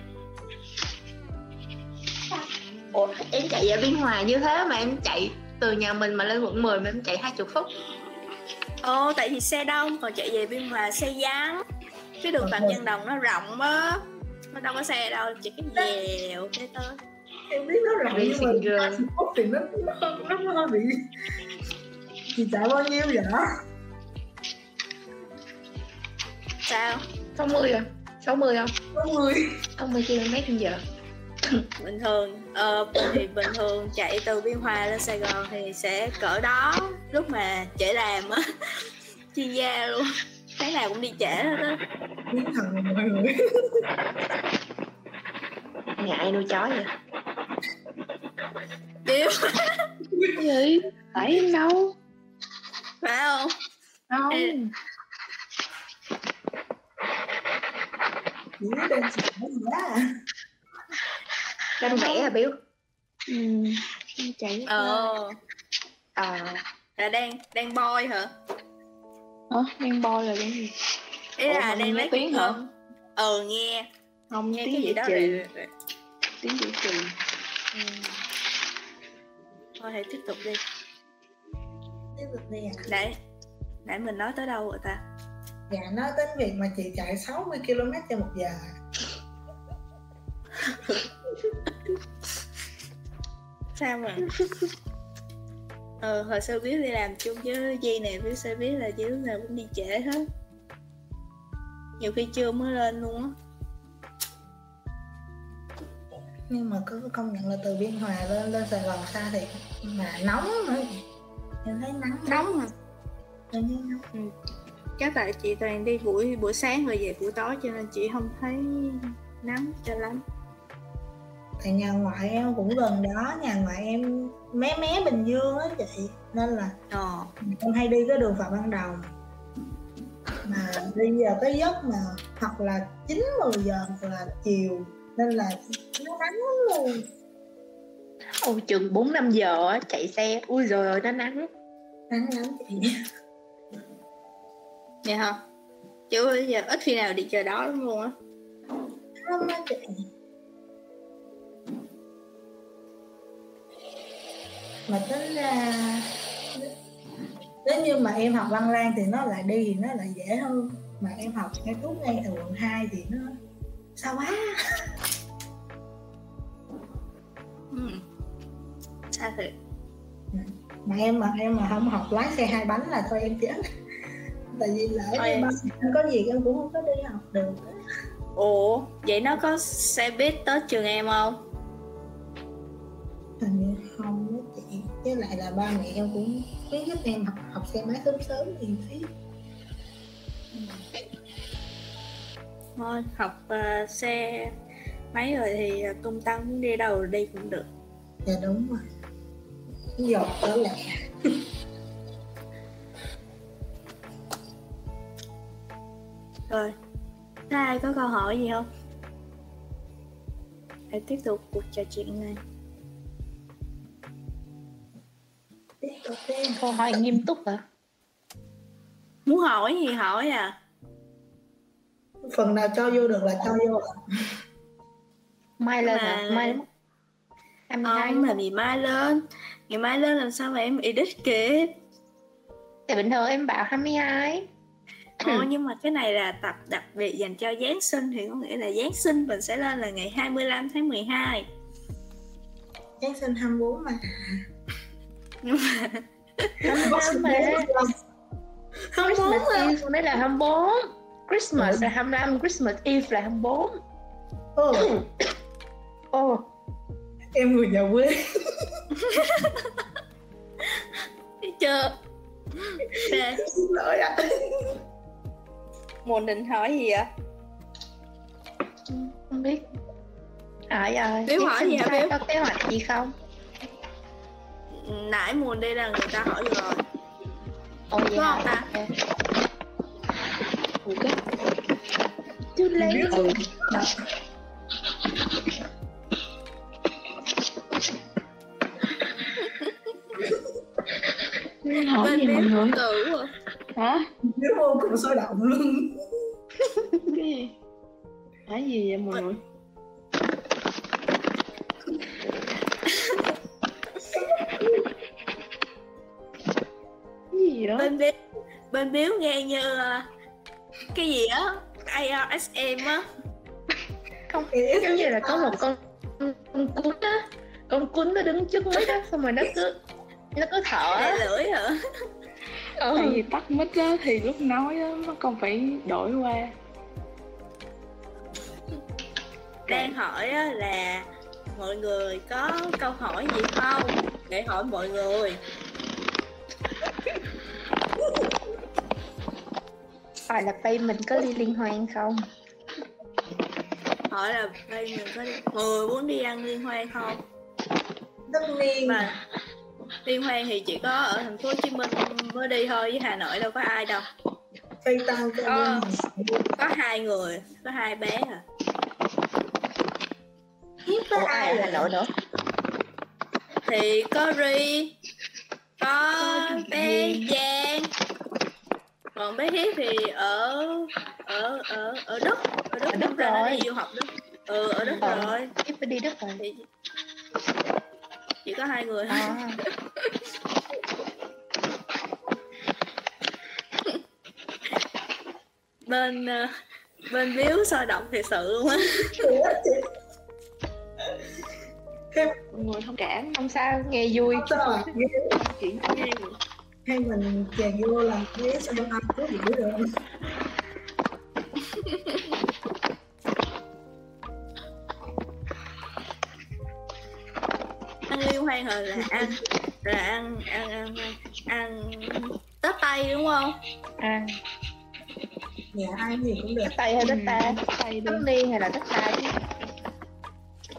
Ủa, em chạy về Biên Hòa như thế mà em chạy từ nhà mình mà lên quận 10 mà em chạy 20 phút. Ồ tại vì xe đông còn chạy về biên hòa xe vắng. Cái đường phạm văn đồng nó rộng á. Nó đâu có xe đâu chỉ cái dèo cái tới Em biết nó rộng nhưng mà single. 20 phút thì nó, nó, nó hơi bị Chị chạy bao nhiêu vậy? sao? 60 à? 60 không? 60 60 km giờ bình thường ờ thì bình thường chạy từ biên hòa lên sài gòn thì sẽ cỡ đó lúc mà trễ làm á. Chuyên gia luôn. Tháng nào cũng đi trễ hết á. Biến thần mọi người. Nhà ai nuôi chó vậy? điếu gì? Em đâu phải không? Không. Ê. Chỉ đang chạy gì Đang vẽ à Bill? ừ chạy ờ. Ờ. Là đang đang boy hả? Hả đang boy là cái gì? Ý là đang lấy tiếng hả? ờ nghe. Không nghe tiếng cái gì đó trì tiếng gì trì Ừ. thôi hãy tiếp tục đi. Tiếp tục đi à nãy nãy mình nói tới đâu rồi ta? Dạ nói đến việc mà chị chạy 60 km trên một giờ sao mà? Ờ hồi xưa biết đi làm chung với Di này biết xe biết là chứ nào cũng đi trễ hết. Nhiều khi trưa mới lên luôn á. Nhưng mà cứ công nhận là từ biên hòa lên lên sài gòn xa thì mà nóng nữa. Em thấy nắng nóng mà nóng chắc tại chị toàn đi buổi buổi sáng rồi về buổi tối cho nên chị không thấy nắng cho lắm tại nhà ngoại em cũng gần đó nhà ngoại em mé mé bình dương á chị. Nên là ờ. em hay đi cái đường phạm văn đồng. Mà đi giờ cái giấc mà hoặc là 9 10 giờ hoặc là chiều. Nên là nó nắng lắm luôn. Ôi chừng 4 5 giờ á, chạy xe. Ui rồi ơi nó nắng. Nắng lắm chị. Vậy hả? Chứ bây giờ ít khi nào đi chờ đó lắm luôn á. Lắm á chị mà tính ra nếu như mà em học văn lang thì nó lại đi thì nó lại dễ hơn. Mà em học ngay tốt ngay từ quận 2 thì nó sao quá. Ừ. sao thiệt. Mà em mà em mà không học lái xe hai bánh là thôi em chết. Tại vì lỡ Thôi em- có việc em cũng không có đi học được. Ủa vậy nó có xe buýt tới trường em không? Hình như với lại là ba mẹ em cũng khuyến khích em học học xe máy sớm sớm thì phí thôi học ờ, xe máy rồi thì ờ, tung tăng muốn đi đâu đi cũng được. Dạ đúng rồi. Giọt trở lẹ rồi có ai có câu hỏi gì không? Hãy tiếp tục cuộc trò chuyện này Câu hỏi nghiêm túc hả? muốn hỏi gì hỏi à phần nào cho vô được là cho vô. Mai lên Mà- hả? Mai đúng không? 22 không đúng là ngày mai lên ngày mai lên làm sao mà em edit kịp Thì bình thường em bảo 22 Ờ, nhưng mà cái này là tập đặc biệt dành cho Giáng sinh thì có nghĩa là Giáng sinh mình sẽ lên là ngày 25 tháng 12 Giáng sinh 24 mà nhưng mà mà? 24 Christmas Eve mới là 24 Christmas là 25 Christmas Eve là 24 Ồ, Ồ. Em người nhà quê. Chưa Nè. xin lỗi ạ. Mùa định hỏi gì vậy? Không biết. Hỏi rồi Biếu hỏi gì hả Biếu? có kế hoạch gì không Nãy mùa đi là người ta hỏi rồi. Ồ vậy hả không ta? Ok. chưa lấy Ừ. hỏi gì mọi người? rồi. Hả? Nếu vô cùng sôi động luôn. Cái gì? Hỏi gì vậy mọi người bên biếu bên biếu nghe như cái gì á? IRSM á. Không giống như là có một con con cún á. Con cún nó đứng trước mic á xong rồi nó cứ nó cứ thở. Để á. lưỡi hả? Tại ừ. vì tắt mic á thì lúc nói á nó còn phải đổi qua. Đang hỏi á là mọi người có câu hỏi gì không? Để hỏi mọi người phải là bay mình có đi liên hoan không? Hỏi là đây mình có đi người muốn đi ăn liên hoan không? Tất nhiên. Mà liên hoan thì chỉ có ở thành phố Hồ Chí Minh mới đi thôi với Hà Nội đâu có ai đâu. Cho Ờ. em. có hai người có hai bé à. Ai ai? ở Hà Nội nữa? Thì có Ri có bé Giang còn bé Hiếp thì ở ở ở ở Đức. Ở Đức Ở Đức rồi. đi du học Đức. Ừ ở Đức Ờ. rồi. Phải đi Đức rồi. Thì chỉ có hai người. Thôi à, bên ờ, bên biếu sôi động thiệt sự luôn á. Mọi người thông cảm không sao nghe vui. Sao. À? Hay mình chèn vô làm cái sao ai có gì được ăn liên hoan rồi là ăn là ăn ăn ăn ăn, ăn tết tây đúng không? Ăn Nhà ai gì cũng được. Đất tây hay đất ta tay đi. Đất niên hay là đất ta chứ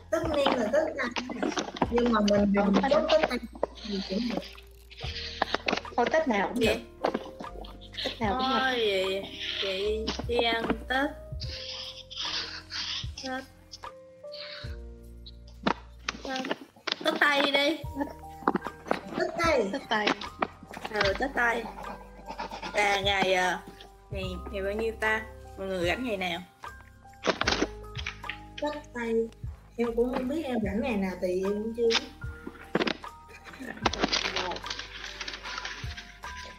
Tất nhiên là tất cả Nhưng mà mình đừng chốt tất cả gì cũng được thôi tết nào cũng được. Vậy tết nào cũng được. Thôi vậy vậy đi ăn tết. Tết. Tết. Tết tây đi. Tất tay tất tay ừ tết tây. Là ngày ờ, ngày ngày bao nhiêu ta? Mọi người rảnh ngày nào? Tất tay Em cũng không biết em rảnh ngày nào thì em cũng chưa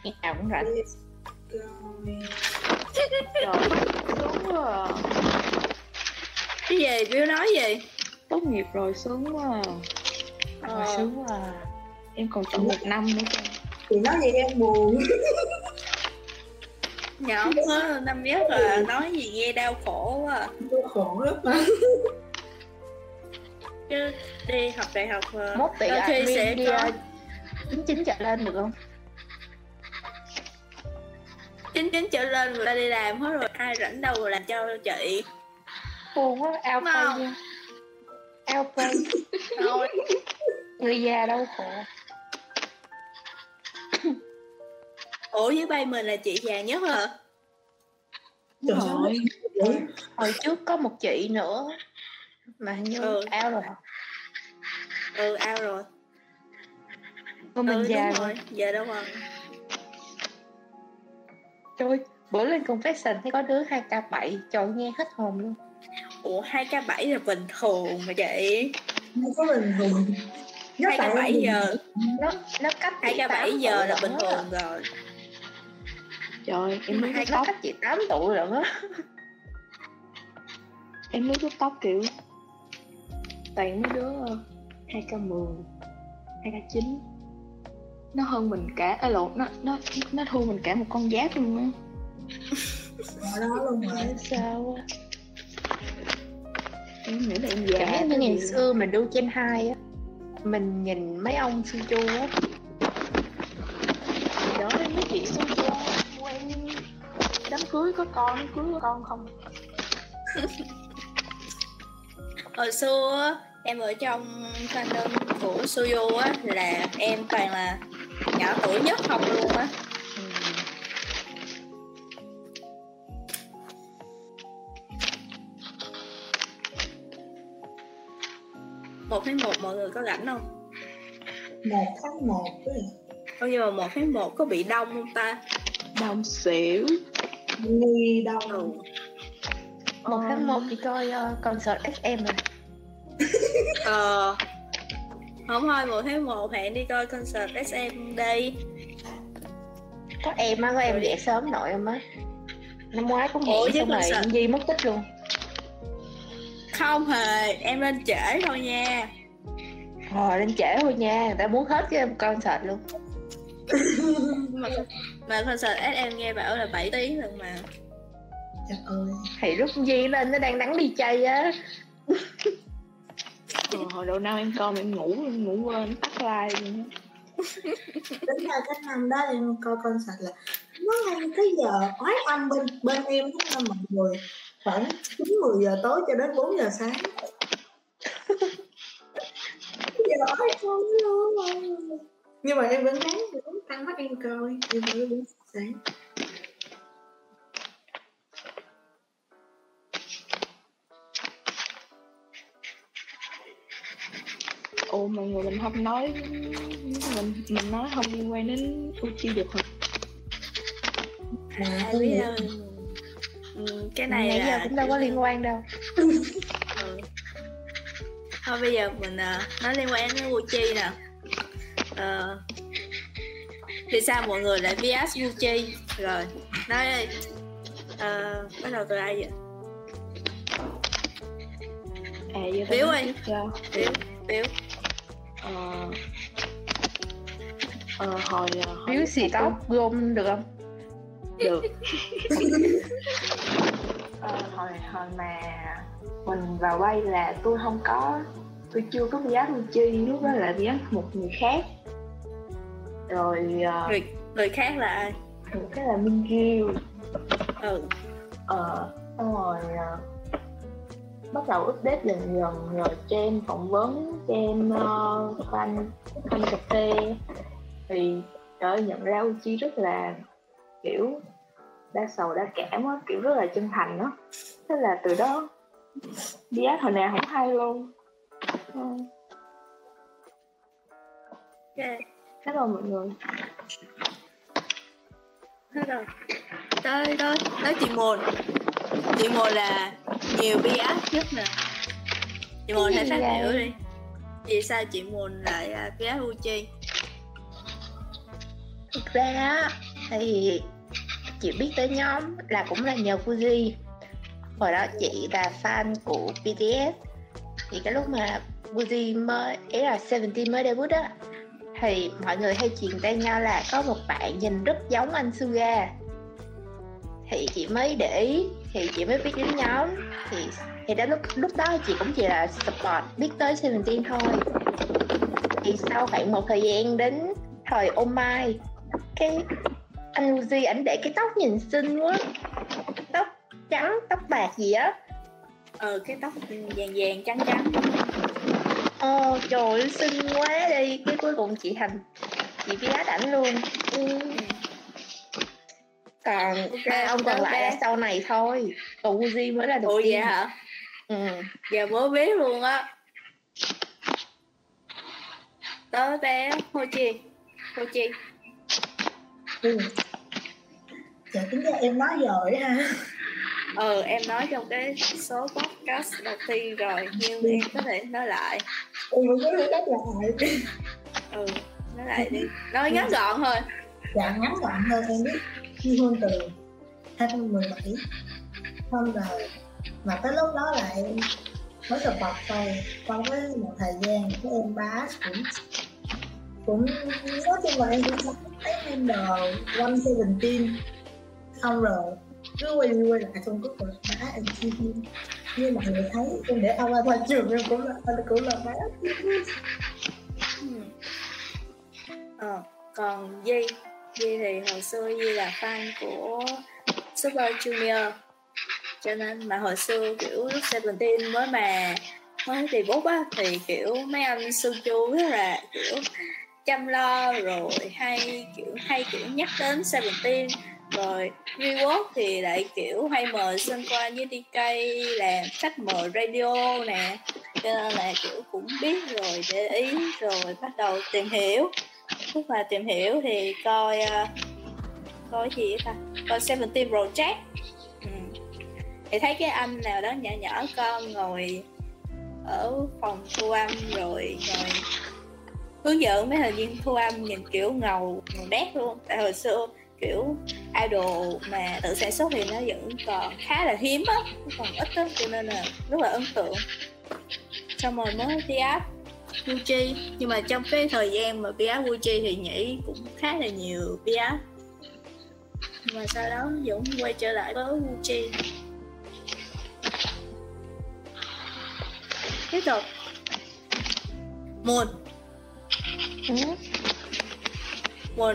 ngày nào cũng rảnh Rồi rồi quá à. cái gì biếu nói gì tốt nghiệp rồi sướng quá à. rồi Ờ. sướng quá à. em còn chọn một năm nữa cơ Thì nói gì em buồn nhỏ quá năm nhất là nói gì nghe đau khổ quá à. Tôi khổ lắm mà chứ đi học đại học ờ, mốt tỷ đôi khi sẽ đi có chín chín trở lên được không chín chín trở lên người ta đi làm hết rồi ai rảnh đâu mà làm cho chị. Buồn quá ao pay ao pay người già đau khổ. Ủa với bay mình là chị già nhất hả? Trời ơi. Hồi trước có một chị nữa mà hình như Ừ. ao rồi. Ừ ao rồi. Thôi mình ừ, già đúng rồi rồi giờ đâu còn Trời bữa lên confession thấy có đứa 2k7 trời nghe hết hồn luôn. Ủa hai k bảy là bình thường mà chị Không có bình thường. Hai tại k em bảy buồn. giờ. nó nó cách hai k bảy tám giờ là bình thường rồi. Trời em lướt nó cách chị 8 tuổi lận á em lướt tiktok kiểu toàn mấy đứa hai k 10 hai k 9 nó hơn mình cả à, lộn nó nó nó thua mình cả một con giáp luôn á. Ở đó luôn rồi sao á? Em nghĩ là em già như ngày xưa mình đu trên hai á mình nhìn mấy ông su chu á. Hồi đó mấy chị su chu quen đám cưới có con đám cưới có con không? Hồi xưa á, em ở trong fandom của Suyo á là em toàn là nhỏ tuổi nhất không luôn á. Một tháng một mọi người có rảnh không? Một tháng một Ủa nhưng mà một tháng một có bị đông không ta? Đông xỉu. Nghi đâu ừ. một tháng một thì coi uh, concert SM rồi ờ không thôi một tháng một hẹn đi coi concert SM đi. Có em á có em dậy sớm nội em á? Năm ngoái cũng chứ xong rồi concert- Di mất tích luôn. Không hề em lên trễ thôi nha. Rồi lên trễ thôi nha, người ta muốn hết cái concert luôn. Mà, mà concert SM nghe bảo là 7 tiếng lần mà. Trời ơi. Thì lúc Di lên nó đang nắng đi chơi á Ờ, hồi đầu năm em coi em ngủ, em ngủ quên, tắt like luôn đến là cái năm đó em coi concert là nó ngay cái giờ oái âm bên bên em đó là mọi người. Khoảng 9 10 giờ tối cho đến 4 giờ sáng. Giờ oái âm luôn nhưng mà em vẫn ráng vẫn tăng mắt em coi em vẫn vẫn sáng. Ồ mọi người mình không nói mình mình nói không liên quan đến Uchi được hả? à ai tôi biết đâu ừ, cái này Nãy giờ là cũng đâu có liên quan đâu. Ừ. thôi bây giờ mình à, nói liên quan đến Gucci nè. Ờ, vì sao mọi người lại bias Gucci rồi nói đi. Ờ, bắt đầu từ ai vậy? À giờ tôi ơi. nói trước Ờ Ờ hồi ờ, hồi Biếu xì tóc gom được không? được. Ờ, hồi hồi mà mình vào bay là tôi không có tôi chưa có bias Uchi lúc đó là bias một người khác. Rồi ờ, người người khác là ai? một cái là Minh Gil ừ. Ờ xong rồi ờ, bắt đầu update dần dần rồi cho em phỏng vấn cho em uh, fan fan cà phê. Thì trời ơi, nhận ra Uchi rất là kiểu đa sầu đa cảm á kiểu rất là chân thành á. Thế là từ đó đi ác hồi nào không hay luôn. Ừ. ok. Cảm ơn mọi người. Hết rồi. Tới tới tới chị mồn chị mồn là nhiều bias nhất nè. Chị mồn hãy phát biểu đi. Vì sao chị mồn lại bi bias Gucci Thực ra á, thì chị biết tới nhóm là cũng là nhờ Fuji. Hồi đó chị là fan của BTS Thì cái lúc mà Fuji mới, ý là Seventeen mới debut á Thì mọi người hay truyền tay nhau là có một bạn nhìn rất giống anh Suga. Thì chị mới để ý, thì chị mới biết đến nhóm. Thì thì đến lúc lúc đó chị cũng chỉ là support biết tới Seventeen thôi. Thì sau khoảng một thời gian đến thời Oh My cái anh Uzi ảnh để cái tóc nhìn xinh quá. Tóc trắng tóc bạc gì á. Ờ cái tóc vàng vàng trắng trắng. Ồ trời ơi xinh quá đi. Cái cuối cùng chị thành chị biết ảnh luôn. Ừ. còn ba ông còn lại là sau này thôi. Còn Uzi mới là đầu ủa tiên. vậy hả? Ừ. giờ mới biết luôn á. Tới bé Hochi Hochi ừ. Dạ tính ra em nói giỏi ha ờ em nói trong cái số podcast đầu tiên rồi nhưng em có thể nói lại. Vẫn có thể đáp lại. Ừ nói lại đi. Nói ngắn gọn thôi. Dạ ngắn gọn hơn em biết như hôn từ 2017 xong rồi Mà tới lúc đó là em mới tập bọc thôi. Qua với một thời gian cái em bá cũng cũng nói chung là em cũng không quanh xe bình seventeen xong rồi cứ quay đi quay lại xong cuối cùng là má em chi như mọi người thấy em để avatar trường em cũng là cũng là bá. Ừ. Ờ, còn dây Di thì hồi xưa Di là fan của Super Junior. Cho nên mà hồi xưa, kiểu lúc Seventeen mới mà mới thì bút á, thì, kiểu, mấy anh sư chú rất là, kiểu, chăm lo rồi hay, kiểu hay, kiểu, nhắc đến Seventeen. Rồi Reward thì lại, kiểu, hay mời Sơn qua với DK làm khách mời radio nè. Cho nên là, kiểu, cũng biết rồi, để ý rồi bắt đầu tìm hiểu lúc mà tìm hiểu thì coi uh, coi gì ta? Coi Seventeen Project. Ừ. thì thấy cái anh nào đó nhỏ nhỏ con ngồi ở phòng thu âm rồi rồi hướng dẫn mấy thành viên thu âm nhìn kiểu ngầu ngầu đét luôn. Tại hồi xưa kiểu idol mà tự sản xuất thì nó vẫn còn khá là hiếm á còn ít á cho nên là rất là ấn tượng. Xong rồi mới đi áp Gucci nhưng mà trong cái thời gian mà Pia Gucci thì nhảy cũng khá là nhiều Pia. Nhưng mà sau đó Dũng quay trở lại với Gucci tiếp tục. Moon Ừ. Moon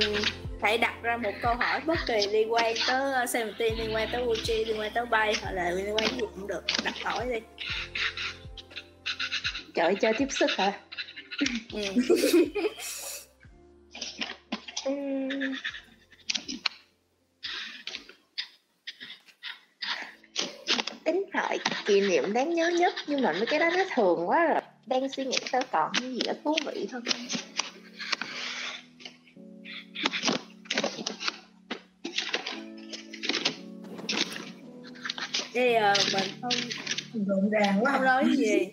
hãy đặt ra một câu hỏi bất kỳ liên quan tới ờ, Seventeen, liên quan tới Gucci liên quan tới bay hoặc là liên quan gì cũng được. Đặt hỏi đi. Trời chơi tiếp sức hả? Ừ. Ừm. Tính lại kỷ niệm đáng nhớ nhất nhưng mà mấy cái đó nó thường quá rồi đang suy nghĩ tới còn cái gì đó thú vị hơn Thế giờ mình không rộn ràng quá không nói gì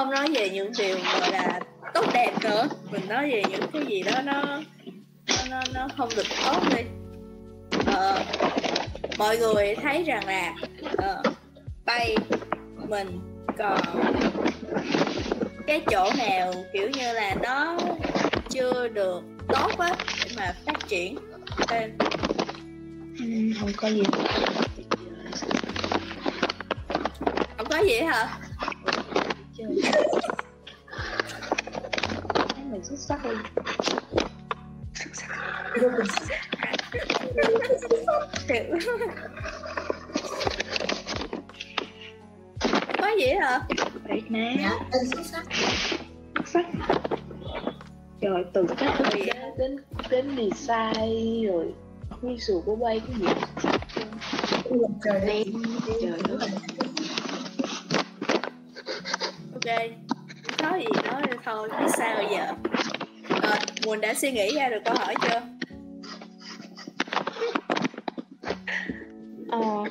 không nói về những điều gọi là tốt đẹp nữa. Mình nói về những cái gì đó nó nó nó, không được tốt đi. Ờ, mọi người thấy rằng là ờ, bay mình còn cái chỗ nào kiểu như là nó chưa được tốt á để mà phát triển thêm không có gì. Không có gì hả thấy mình xuất sắc đi. Kiểu- có gì hả? Vậy nè. Xuất sắc xuất sắc rồi từ các thời gian đến đến design rồi visual của bay cái gì? Trời ơi trời ơi ok. Nói gì nói thôi biết sao giờ? Rồi Quỳnh đã suy nghĩ ra được câu hỏi chưa? Ờ,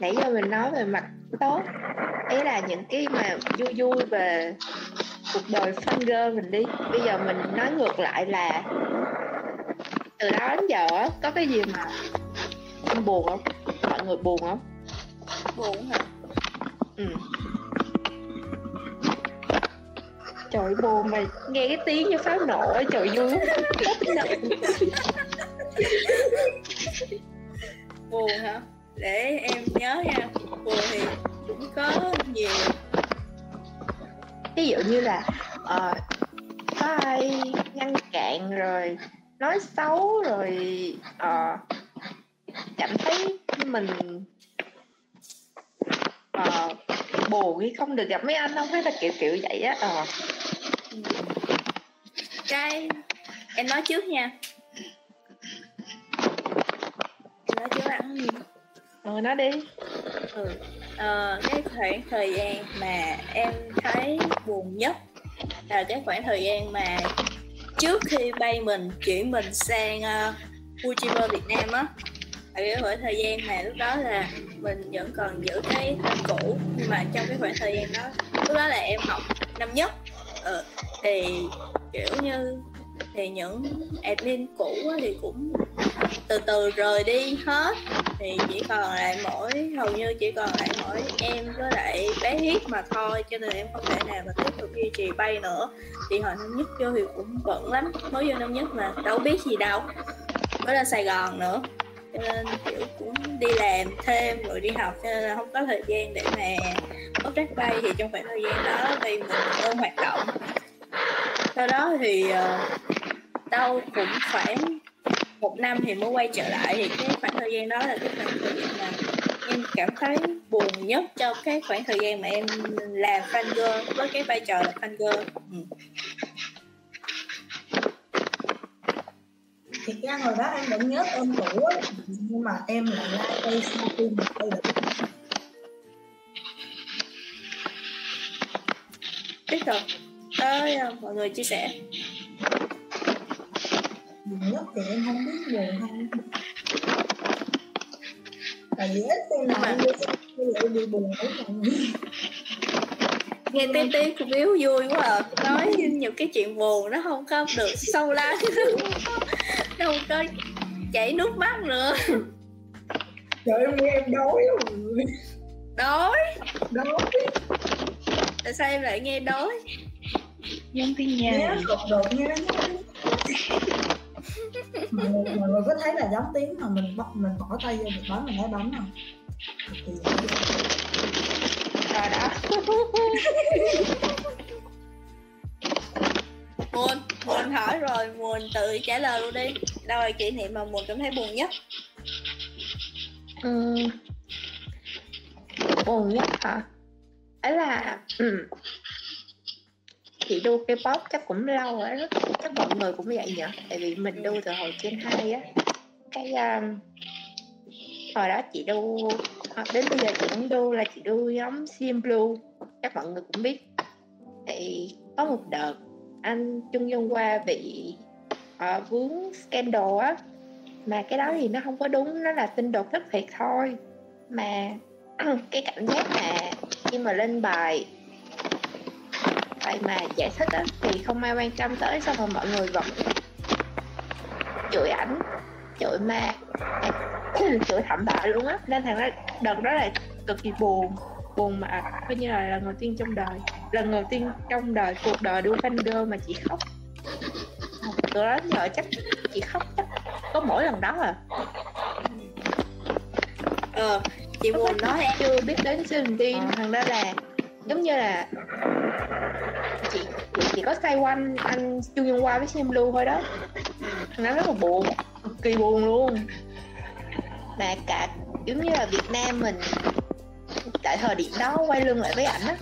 nãy giờ mình nói về mặt tốt ý là những cái mà vui vui về cuộc đời fan girl mình đi. Bây giờ mình nói ngược lại là từ đó đến giờ có cái gì mà em buồn không? Mọi người buồn không? Buồn hả? Ừ trời buồn mà. Nghe cái tiếng như pháo nổ ấy, trời vui. Buồn hả? Để em nhớ nha. Buồn thì cũng có nhiều. Ví dụ như là ờ, có ai ngăn cản rồi nói xấu rồi ờ, cảm thấy mình ờ, buồn khi không được gặp mấy anh không hay là kiểu kiểu vậy á ờ. Ừ. cái em nói trước nha. Em nói trước ăn gì ừ, nói đi. Ừ. ờ, cái khoảng thời gian mà em thấy buồn nhất là cái khoảng thời gian mà trước khi bay mình chuyển mình sang uh, Fujiver Việt Nam á tại cái khoảng thời gian mà lúc đó là mình vẫn còn giữ cái tên cũ nhưng mà trong cái khoảng thời gian đó lúc đó là em học năm nhất ờ, thì kiểu như thì những admin cũ thì cũng từ từ rời đi hết. Thì chỉ còn lại mỗi hầu như chỉ còn lại mỗi em với lại bé hít mà thôi cho nên em không thể nào mà tiếp tục duy trì bay nữa. Thì hồi năm nhất vô thì cũng bận lắm mới vô năm nhất mà đâu biết gì đâu. Mới lên sài gòn nữa cho nên kiểu cũng đi làm thêm rồi đi học cho nên là không có thời gian để mà bốc track bay thì trong khoảng thời gian đó thì mình ôn hoạt động sau đó thì ờ, uh, đâu cũng khoảng một năm thì mới quay trở lại thì cái khoảng thời gian đó là cái khoảng thời gian mà em cảm thấy buồn nhất trong cái khoảng thời gian mà em làm fan girl với cái vai trò là fan girl ừ. Thiệt ra hồi đó em vẫn nhớ tên cũ á. Nhưng mà em lại like đây sau khi mà thay đổi biết rồi tới uh, mọi người chia sẻ. Nhất thì em không biết buồn không. Tại vì ít khi nào em đi bị buồn ở mọi nghe tí tí của biếu vui quá à. Nói nhiều cái chuyện buồn nó không có được sâu lắng không có chảy nước mắt nữa. Trời em nghe em đói rồi đói. Đói. Tại sao em lại nghe đói? Nhân tin nhà. Nhớ đột đột nghe nó mọi người, mọi người có thấy là giống tiếng mà mình bắt mình bỏ tay vô mình bấm mình thấy bấm không? Rồi đó mình hỏi rồi, mình tự trả lời luôn đi Đâu là kỷ niệm mà Muôn cảm thấy buồn nhất Ừ. buồn nhất hả ấy là ừ. chị đu cái pop chắc cũng lâu rồi đó chắc mọi người cũng vậy nhỉ tại vì mình đu từ hồi trên hai á cái um, hồi đó chị đu hoặc đến bây giờ chị cũng đu là chị đu giống sim Blue chắc mọi người cũng biết thì có một đợt anh Trung Dân qua bị uh, vướng scandal á. Mà cái đó thì nó không có đúng nó là tin đồn thất thiệt thôi. Mà cái cảm giác mà khi mà lên bài bài mà giải thích á thì không ai quan tâm tới sao mà mọi người vẫn chửi ảnh chửi ma chửi thảm bại luôn á. Nên thằng đó đợt đó là cực kỳ buồn buồn mà coi như là lần đầu tiên trong đời lần đầu tiên trong đời cuộc đời đua fan girl mà chị khóc. Từ đó giờ chắc chị khóc chắc có mỗi lần đó à. Ờ, chị đó nói chị chưa biết đến season tiên thằng đó là giống như là chị chị chỉ có say quanh anh Chu Nhân Hoa với Sam Lưu thôi đó. Thằng đó rất là buồn cực kỳ buồn luôn. Mà cả giống như là Việt Nam mình tại thời điểm đó quay lưng lại với ảnh á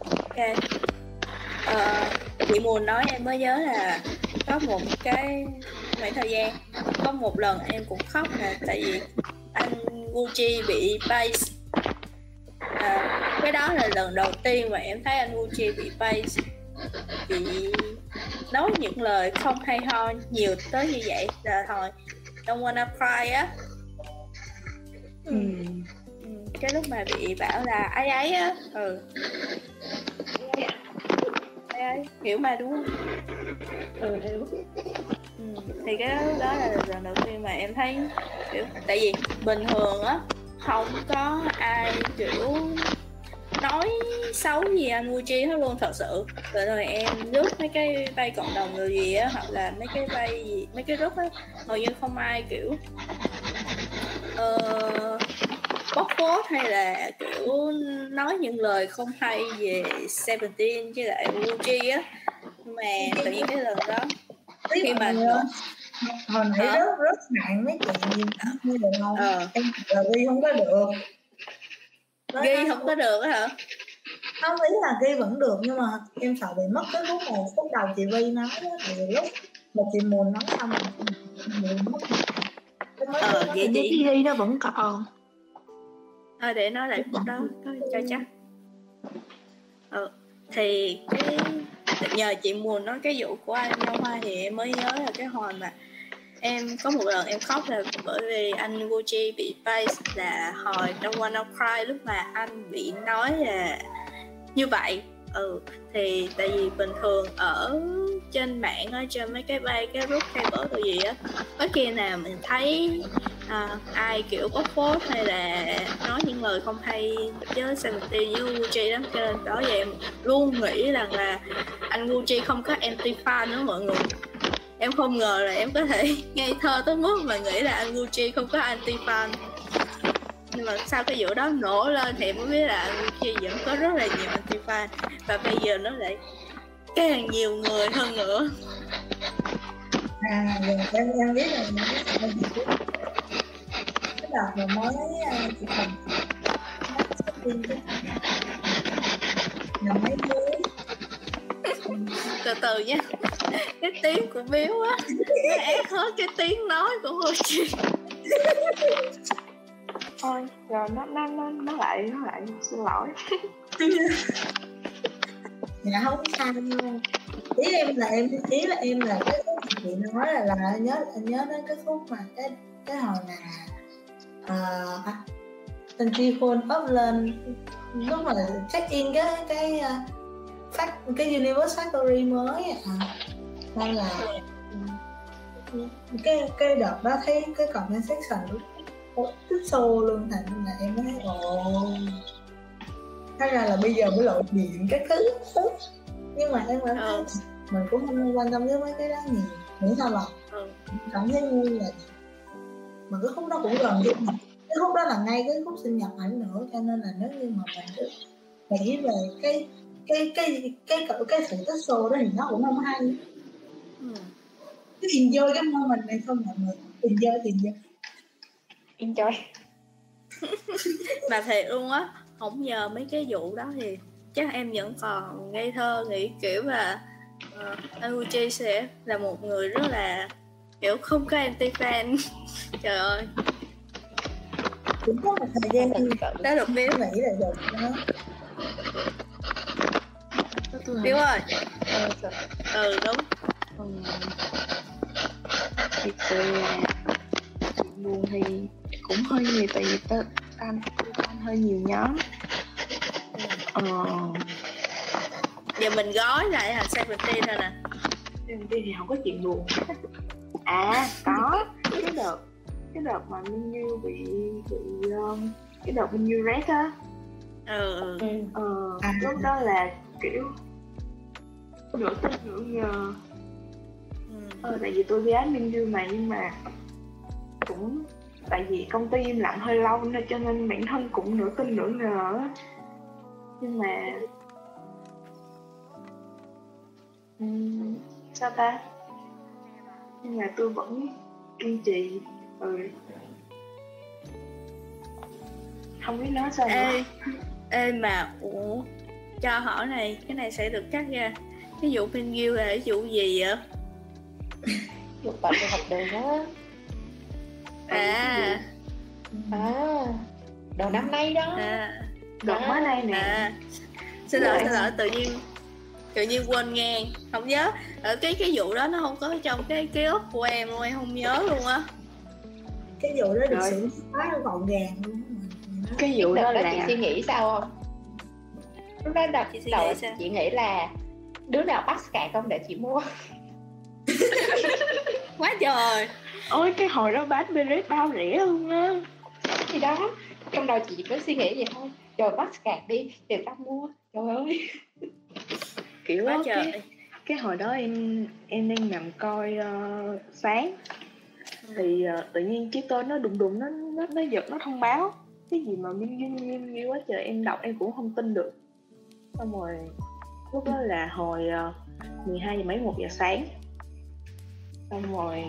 ok. Ờ, chị Muôn nói em mới nhớ là có một cái khoảng thời gian có một lần em cũng khóc là tại vì anh Gucci bị base. À, cái đó là lần đầu tiên mà em thấy anh Gucci bị base bị nói những lời không hay ho nhiều tới như vậy. Là hồi Don't Wanna Cry á. Ừ. Cái lúc mà bị bảo là ai ấy á. Ừ. Ai ấy hiểu mà đúng không? Ừ hiểu. Ừ. thì cái đó, đó là lần đầu tiên mà em thấy kiểu tại vì bình thường á không có ai kiểu nói xấu gì anh Muji hết luôn thật sự. Rồi rồi em lướt mấy cái vay cộng đồng người gì á hoặc là mấy cái vay gì mấy cái group á hầu như không ai kiểu uh, bóc phốt hay là kiểu nói những lời không hay về Seventeen với lại Gucci á? Mà tự nhiên cái lần đó khi mà hồi nãy rất rất nặng mấy chuyện như vậy không Ờ. em là ghi không có được. Nói ghi nó- không có được hả? Không ý là ghi vẫn được nhưng mà em sợ bị mất cái khúc này khúc đầu chị Vi nói vì lúc mà chị Mùn nói xong chị mất. Ờ vậy chị ghi đó vẫn còn thôi để nói lại khúc đó. thôi cho chắc. ờ thì cái nhờ chị muốn nói cái vụ của anh Long Hoa thì em mới nhớ là cái hồi mà em có một lần em khóc là bởi vì anh Gucci bị base là hồi Don't Wanna Cry lúc mà anh bị nói là như vậy. Ừ thì tại vì bình thường ở trên mạng á trên mấy cái bay cái group bớt rồi gì á có khi nào mình thấy à, ai kiểu có phốt hay là nói những lời không hay với Seventeen với Gucci lắm cho nên đó vậy em luôn nghĩ rằng là anh Gucci không có anti fan nữa mọi người. Em không ngờ là em có thể ngây thơ tới mức mà nghĩ là anh Gucci không có anti fan. Nhưng mà sau cái vụ đó nổ lên thì mới biết là anh Gucci vẫn có rất là nhiều anti fan. Và bây giờ nó lại càng nhiều người hơn nữa. À rồi em em biết là những cái sự gì biết cái đợt mà mới à, chị marketing cái là mấy mới từ từ nha. Cái tiếng của Bill á. Nó ép hết cái tiếng nói của Gucci thôi rồi nó nó nó nó lại nó lại xin lỗi dạ không sao đâu ý em là em ý là em là cái khúc chị nói là là nhớ nhớ đến cái khúc mà cái cái hồi là uh, ờ, à, tình chi khôn up lên lúc mà check in cái cái ờ, phát cái universe factory mới à nên là cái cái đợt đó thấy cái comment section lúc tức xô luôn thành là em nói ồ. Thế ra là bây giờ mới lộ diện các thứ. Nhưng mà em thấy Ừ. mình cũng không quan tâm đến mấy cái đó nhiều. Miễn sao là ừ. cảm thấy vui là mà cái khúc đó cũng gần mình. Cái khúc đó là ngay cái khúc sinh nhật ảnh nữa cho nên là nếu như mà mình cứ nghĩ về cái cái cái cái cái, cái sự tích xô đó thì nó cũng không hay. Ừ. cứ enjoy cái moment này thôi mọi người. Enjoy thì enjoy. Enjoy. Mà thiệt luôn á không nhờ mấy cái vụ đó thì chắc em vẫn còn ngây thơ nghĩ kiểu là uh, anh Gucci sẽ là một người rất là kiểu không có anti fan. Trời ơi. Cũng có một thời gian đó được Bill nghĩ là được đó. Bill ơi. Ờ, rồi. ừ đúng. Sự là chuyện buồn thì cũng hơi nhiều tại vì tớ tan tan hơi nhiều nhóm. Ờ. Giờ mình gói lại thành Seventeen rồi nè? Seventeen thì không có chuyện buồn. À có. Cái đợt cái đợt mà Minh Như bị bị um, cái đợt Minh Như rét á. Ừ ừ. Ừ. ờ, À. lúc đó là kiểu nửa tin nửa ngờ ừ. ờ, tại vì tôi ghét Minh Như mà nhưng mà cũng tại vì công ty im lặng hơi lâu nên cho nên bản thân cũng nửa tin nửa ngờ á. nhưng mà Ừm, sao ta? Nhưng mà tôi vẫn kiên trì ừ. Không biết nói sao nữa. ê ê mà ủa cho hỏi này cái này sẽ được cắt ra cái vụ bên Gil là cái vụ gì vậy? Dục bệnh về học đường đó à. à. Đầu năm nay đó. À. Đợt mới đây nè. À. Xin lỗi xin lỗi tự nhiên tự nhiên quên ngang không nhớ. Ở cái cái vụ đó nó không có trong cái ký ức của em luôn em không nhớ luôn á. Cái vụ đó được Rồi. xử quá gọn gàng luôn cái vụ đó đó chị là suy nghĩ sao không? Lúc đó đợt Chị suy đầu nghĩ sao? chị nghĩ là đứa nào bắt cạc không để chị mua? Quá trời ôi cái hồi đó bán beret bao rẻ luôn á. Thì đó trong đầu chị có suy nghĩ vậy thôi. Trời bắt cạc đi để tao mua. Trời ơi. Kiểu quá á, trời. cái cái hồi đó em em đang nằm coi ờ, sáng. Thì ờ, tự nhiên chiếc tên nó đùng đùng nó nó nó giật nó thông báo. Cái gì mà miên miên miên miên quá trời em đọc em cũng không tin được. Xong rồi lúc đó là hồi uh, 12 giờ mấy một giờ sáng. Xong rồi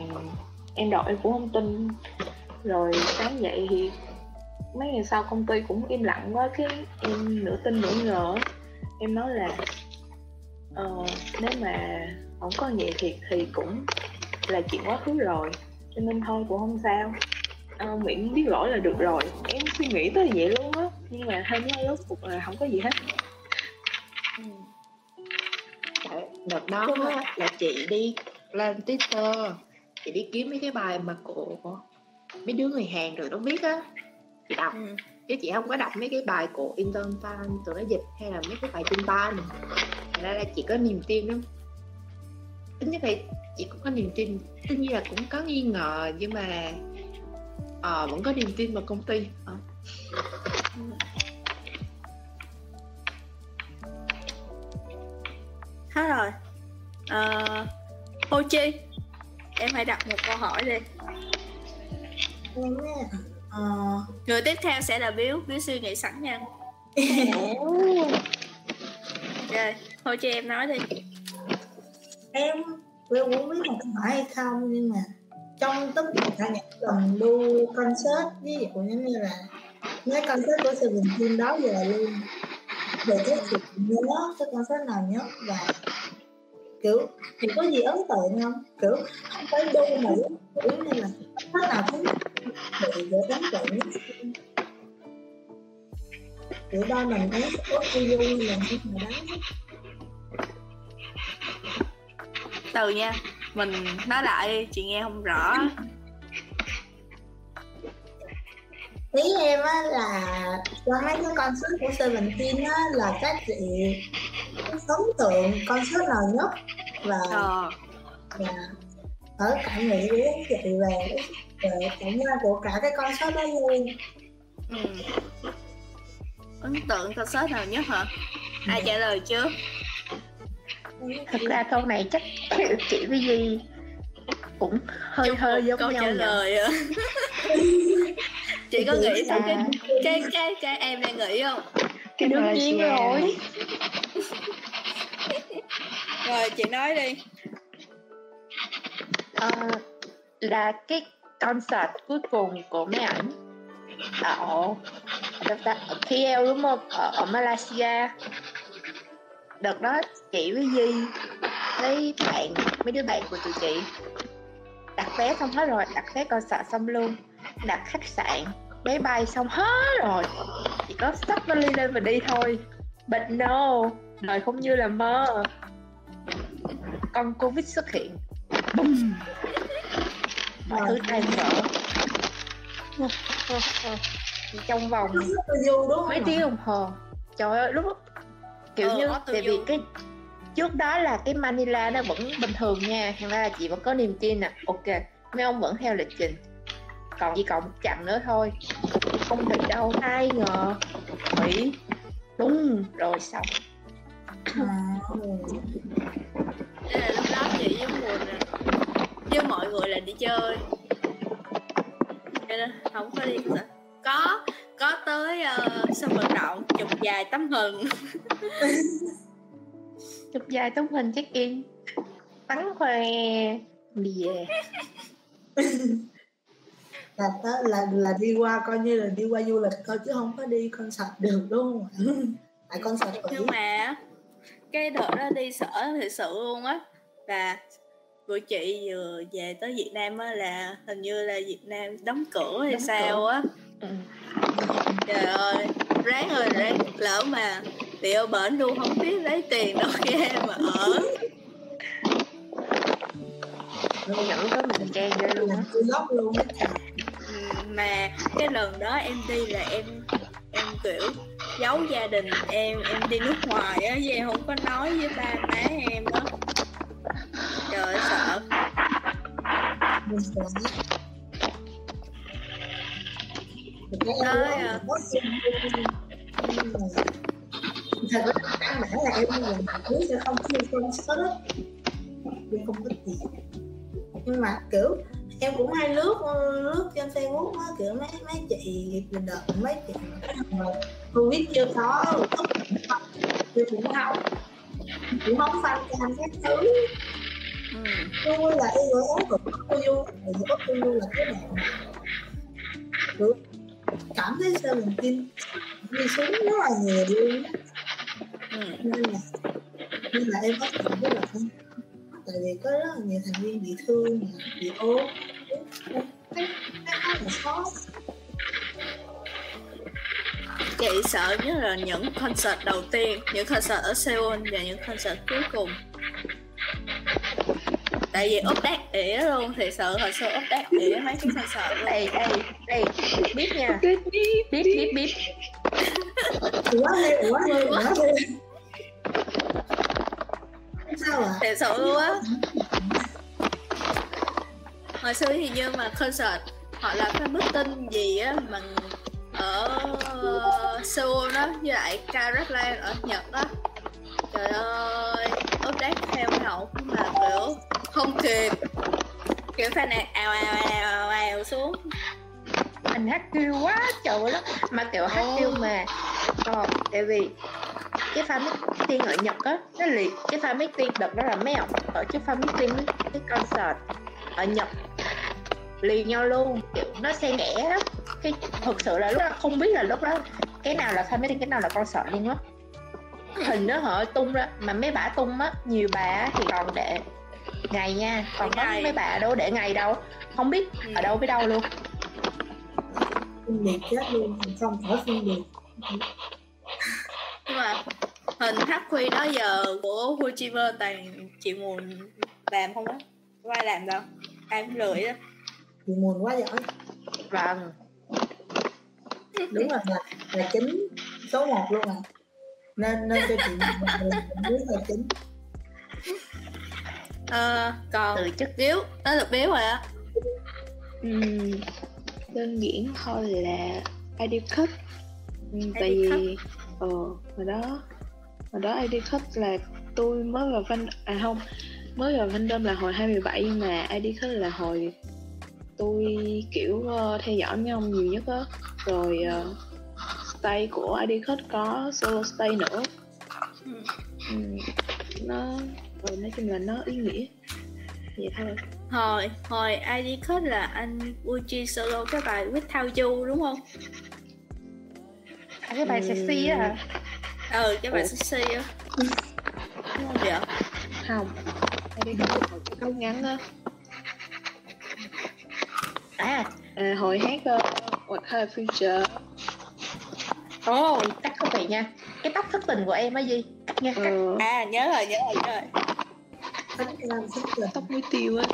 em đọc em cũng không tin. Rồi sáng dậy thì mấy ngày sau công ty cũng im lặng quá cái em nửa tin nửa ngờ em nói là ờ, nếu mà không có vậy thiệt thì cũng là chuyện quá khứ rồi cho nên thôi cũng không sao. Ờ, miễn biết lỗi là được rồi. Em suy nghĩ tới vậy luôn á nhưng mà thêm nó rốt cuộc là không có gì hết. Ừ. Đợt đó á, là chị đi lên Twitter chị đi kiếm mấy cái bài mà của mấy đứa người Hàn rồi nó viết á. Chị đọc. Ừ. chứ chị không có đọc mấy cái bài của intern fan tụi nó dịch hay là mấy cái bài tin ban thành ra là chị có niềm tin lắm. Tính như vậy chị cũng có niềm tin. Tất nhiên là cũng có nghi ngờ nhưng mà ờ vẫn có niềm tin vào công ty. Ờ. hết rồi. Ờ Ho Chi em hãy đặt một câu hỏi đi. Ờ, người tiếp theo sẽ là Biếu. Biếu suy nghĩ sẵn nha. Rồi Ho Chi em nói đi. Em em cũng biết là có hỏi hay không nhưng mà trong tất cả những lần đu concert ví dụ như là mấy concert của Seventeen đó giờ luôn về cái sự nhớ cái concert nào nhất và kiểu thì có gì ấn tượng không? Kiểu không phải đu mà kiểu như là nó nào cũng bị để ấn tượng nhất. Kiểu đo mình thấy có vui vui là như mà đó từ nha mình nói lại chị nghe không rõ. Ý em á là qua mấy cái concert của Seventeen á là các chị ấn tượng concert nào nhất? Và ờ. và ở cảm nghĩ của các chị về về cảm giác của cả cái concert đó luôn. Ừ. ấn tượng concert nào nhất hả? Ai trả lời trước? Thực ra câu này chắc chị với Duy cũng hơi Chung hơi giống câu nhau trả nhỉ? lời à. chị có nghĩ tới cái cái cái cái em đang nghĩ không? Cái đương nhiên rồi rồi chị nói đi. À, là cái concert cuối cùng của mấy ảnh ở ở ta? Ở PL đúng không? Ở, ở Malaysia. Đợt đó chị với Di với bạn mấy đứa bạn của tụi chị đặt vé xong hết rồi đặt vé concert xong luôn. Đặt khách sạn vé bay xong hết rồi. Chỉ có sắp vali lên và đi thôi. But no đời không như là mơ con covid xuất hiện. Bùm. mọi thứ tan vỡ trong vòng mấy tiếng đồng hồ. Trời ơi lúc kiểu Ờ, như tại vì cái trước đó là cái Manila nó vẫn bình thường nha. Thành ra là chị vẫn có niềm tin nè. Ok mấy ông vẫn theo lịch trình. Còn chỉ còn một chặng nữa thôi. Không thể đâu. Ai ngờ. Hủy đúng rồi xong. À, Thế là lúc đó chị với nè với mọi người là đi chơi. Cho nên không có đi concert. có có tới uh, sân vận động chụp dài tấm hình. Chụp dài tấm hình check in. Bắn khoe. Đi về là đó là là đi qua coi như là đi qua du lịch thôi chứ không có đi concert được đúng không ạ? Tại concert nhưng mà cái đợt đó đi sở thì sự luôn á. Là tụi chị vừa về tới Việt Nam á là hình như là Việt Nam đóng cửa hay Đóng sao cửa. á. Ừ. trời ơi ráng ơi ráng lỡ mà bị ở bển luôn không biết lấy tiền đâu ra mà ở. Nhẫn có mình trang ra luôn á. Vlog luôn á. Ừ, mà cái lần đó em đi là em em kiểu giấu gia đình em em đi nước ngoài á, với em không có nói với ba má em á. Trời sợ. Mình Tới à. thật ra đáng lẽ là em là biết sẽ không chia con sớt em không có tiền. Nhưng mà, kiểu em cũng hay lướt lướt trên facebook á kiểu mấy mấy chị đợt mấy chị covid chưa có tôi cũng không cũng không fan cam các thứ ừ. vui là gọi ấn tượng có vui thì có vui là cái bạn kiểu cảm thấy sao mình tin đi xuống rất là nhiều luôn. Ừ. nên là nên là em có cảm rất là tại vì có rất là nhiều thành viên bị thương bị ốm. Thấy khá là khó chị sợ nhất là những concert đầu tiên những concert ở Seoul và những concert cuối cùng. Tại vì update ỉa luôn thì sự hồi xưa update ỉa mấy cái concert luôn. Đây đây đây biết nha. Biết biết biết. quá lê quá lê quá lê sao à? thật sự luôn á. Hồi xưa thì như mà concert họ làm cái tin gì á mà ở Seoul đó với lại Karatland ở Nhật đó. Trời ơi update theo hậu mà kiểu không kịp. Kiểu fan này ào ào ào ào, ào xuống mình hát kêu quá trời lắm. Mà kiểu hát kêu mà. Ờ, tại vì cái fan meeting ở Nhật á nó liệt cái fan meeting đợt đó là mấy ông ở cái fan meeting cái concert ở Nhật liền nhau luôn. Kiểu nó xen kẽ lắm. Cái thực sự là lúc đó không biết là lúc đó cái nào là fan meeting cái nào là concert luôn á. Hình nó họ tung ra mà mấy bả tung á nhiều bà thì còn để ngày nha. Còn có mấy bà đâu để ngày đâu. Không biết ở đâu với đâu luôn phân biệt chết luôn không khỏi phân biệt nhưng mà hình hắc quy đó giờ của Fujiver toàn chị nguồn làm không á? Có ai làm đâu? Ai cũng lười đó chị nguồn quá giỏi vâng đúng rồi là là chính số 1 luôn à. Nên nên cho chị biết là chính. Ờ, còn từ chức. Biếu nó được biếu rồi á. Ừm, đơn giản thôi là ID cut Ừm, tại vì ờ hồi đó hồi đó ID cut là tôi mới vào fan à không mới vào fandom là hồi 2017 nhưng mà ID cut là hồi tôi kiểu ờ, theo dõi mấy ông nhiều nhất á. Rồi uh, stay của ID cut có solo stay nữa. Ừ. Ừm, nó ờ, nói chung là nó ý nghĩa. Vậy thôi hồi hồi ID code là anh Uchi solo cái bài Without You đúng không? À, cái bài sexy á hả ừ cái bài Ủa? sexy á. Đúng không vậy? Không. Hồi cái câu ngắn á. À À, hồi hát uh, What of Future? Ồ cắt không vậy nha. Cái tóc thất tình của em á gì cắt nha. Cắt ờ, à nhớ rồi nhớ rồi nhớ rồi. Tóc muối tiêu á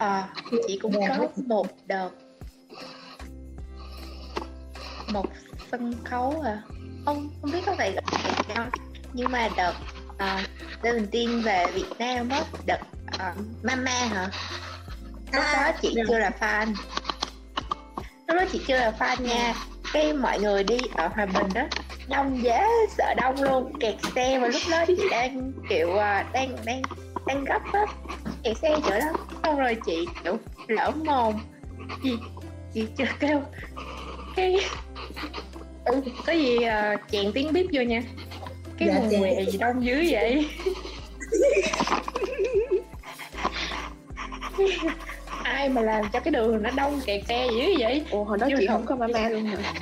à, chị cũng có một. đợt. Một sân khấu à. Không không biết có phải gọi là không. Nhưng mà đợt uh, Seventeen về Việt Nam á đợt uh, Mama hả? Lúc đó chị chưa là fan. Lúc đó chị chưa là fan nha. Cái mọi người đi ở Hòa Bình đó đông dễ sợ đông luôn. Kẹt xe mà lúc đó chị đang kiểu à, đang đang đang gấp á kẹt xe chỗ đó. Xong rồi chị kiểu lỡ mồm. Chị chị chưa kêu. Cái ừ, có gì uh, chèn tiếng bíp vô nha. Cái Dạ, què gì đông dữ vậy? Ai mà làm cho cái đường nó đông kẹt xe dữ vậy? Ủa hồi đó Chưa chị không. có mama luôn hả?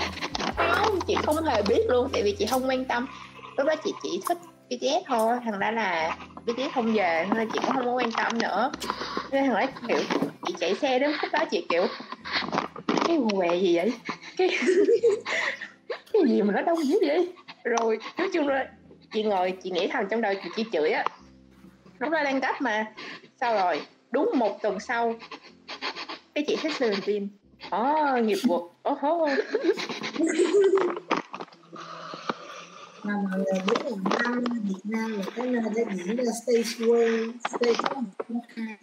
không chị không hề biết luôn tại vì chị không quan tâm. Lúc đó chị chỉ thích BTS thôi thằng ra là BTS không về nên chị cũng không có quan tâm nữa. Nên thằng ấy kiểu chị chạy xe đến lúc đó chị kiểu cái què gì vậy? Cái cái gì mà nó đông dữ vậy? Rồi nói chung là chị ngồi chị nghĩ thầm trong đầu chị chỉ chửi á. Lúc đó đang gấp mà. Sao rồi? Đúng một tuần sau cái chị thích Seventeen Ồ, nghiệp vụ. Ồ hô. mà mọi người biết là năm Việt Nam là cái nơi để diễn ra stage world stage công khai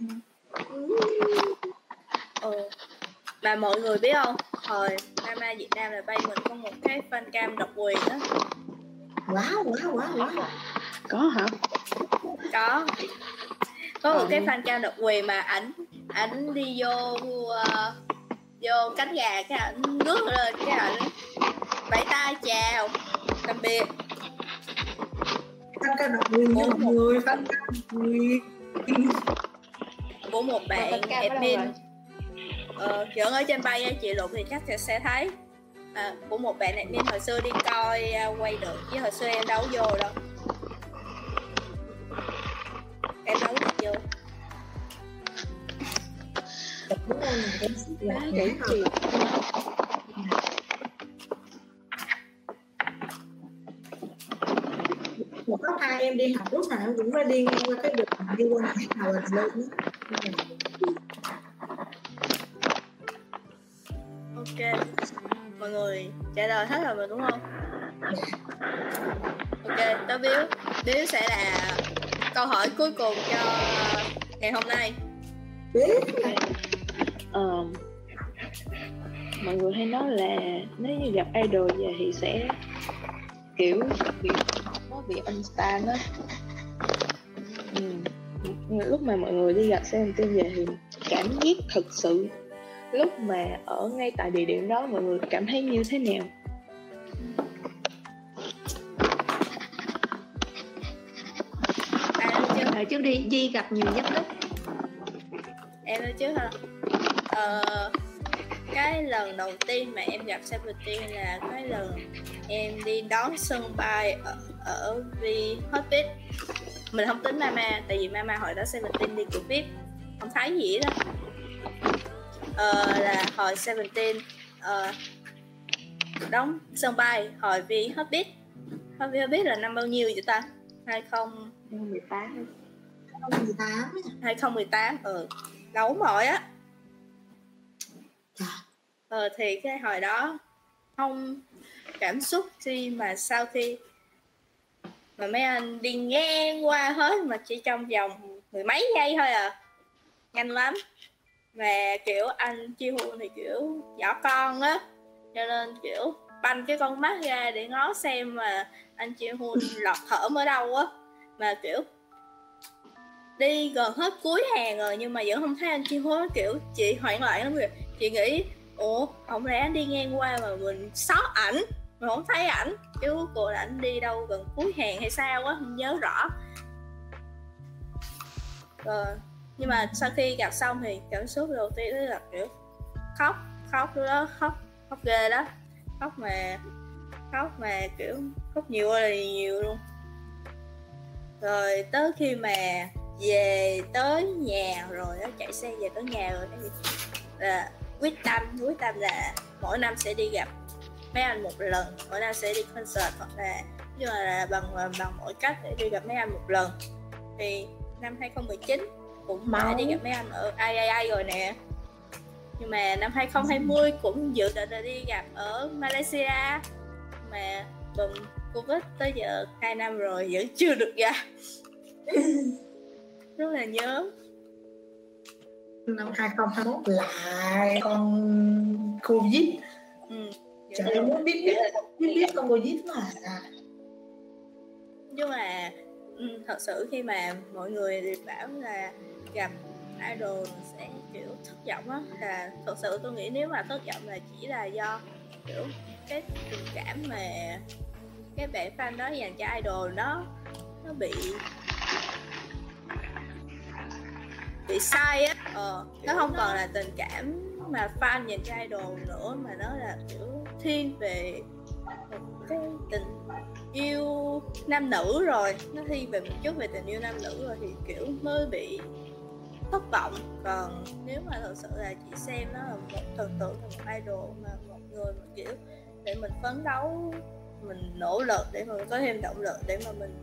ừ. mà mọi người biết không hồi Mama Việt Nam là bay mình có một cái fan cam độc quyền á quá quá quá quá Có hả? có có một Ờ. cái fan cam độc quyền mà ảnh ảnh đi vô uh, vô cánh gà cái ảnh ngước lên cái ảnh vẫy tay chào tạm biệt fan ca độc quyền như một. Người fan ca độc quyền của một bạn đâu admin. rồi? ờ, vẫn ở trên bay chị lục thì chắc sẽ- sẽ thấy. À, của một bạn admin hồi xưa đi coi à, quay được chứ hồi xưa em đâu có vô đâu. Em đâu có được vô. Đúng không em sẽ là Em đi học lúc nào em cũng phải đi ngang qua cái đường đi qua nhà nào là lên ok mọi người trả lời hết rồi mà đúng không? Ok tớ biếu. Biếu sẽ là câu hỏi cuối cùng cho ngày hôm nay. Ờ, mọi người hay nói là nếu như gặp idol về thì sẽ kiểu bị nó bị unstan á. Ừ. lúc mà mọi người đi gặp Seventeen về thì cảm giác thực sự lúc mà ở ngay tại địa điểm đó mọi người cảm thấy như thế nào? Nói trước Rồi trước đi Di gặp nhiều nhất đấy em nói trước hả? Ờ, cái lần đầu tiên mà em gặp Seventeen là cái lần em đi đón sân bay ở, ở vì Hospice mình không tính Mama tại vì Mama hồi đó Seventeen đi cửa VIP không thấy gì đó. Ờ, là hồi Seventeen ờ, đóng sân bay hồi vì Hospice hồi vì Hospice là năm bao nhiêu vậy ta? 2018 2018 2018 ừ lâu rồi á. Ờ thì cái hồi đó không cảm xúc khi mà sau khi mà mấy anh đi ngang qua hết mà chỉ trong vòng mười mấy giây thôi à. Nhanh lắm. Và kiểu, anh chi hu thì, kiểu, nhỏ con á. Cho nên, kiểu, banh cái con mắt ra để ngó xem mà anh chị hun lọt thởm ở đâu á. Mà, kiểu, đi gần hết cuối hàng rồi nhưng mà vẫn không thấy anh chị hun kiểu, chị hoảng loạn lắm rồi chị nghĩ, ủa, không lẽ anh đi ngang qua mà mình sót ảnh? Mà không thấy ảnh, chứ cô là ảnh đi đâu gần cuối hàng hay sao á, không nhớ rõ. Rồi nhưng mà sau khi gặp xong thì cảm xúc đầu tiên đó là kiểu khóc khóc đó, khóc khóc ghê đó. Khóc mà khóc mà kiểu khóc nhiều ơi là nhiều luôn. Rồi tới khi mà về tới nhà rồi đó chạy xe về tới nhà rồi đó là quyết tâm quyết tâm là mỗi năm sẽ đi gặp mấy anh một lần mỗi năm sẽ đi concert hoặc là nhưng mà là bằng bằng mọi cách để đi gặp mấy anh một lần. Thì năm 2019 cũng đã đi gặp mấy anh ở IAI rồi nè. Nhưng mà năm 2020 cũng dự định là đi gặp ở Malaysia. Mà bùm Covid tới giờ 2 năm rồi vẫn chưa được gặp. Rất là nhớ. Năm 2021 lại con Covid. Trời ơi muốn biết biết biết biết con Covid mà à. nhưng mà ừ, thật sự khi mà mọi người bảo là gặp idol sẽ kiểu thất vọng á là thật sự tôi nghĩ nếu mà thất vọng là chỉ là do kiểu cái tình cảm mà cái bạn fan đó dành cho idol nó nó bị bị sai á ờ, nó không còn là tình cảm mà fan dành cho idol nữa mà nó là kiểu thiên về một cái tình yêu nam nữ rồi. Nó thi về một chút về tình yêu nam nữ rồi thì kiểu mới bị thất vọng. Còn nếu mà thật sự là chị xem nó là một thần tượng là một idol mà một người mà kiểu để mình phấn đấu, mình nỗ lực để mà mình có thêm động lực để mà mình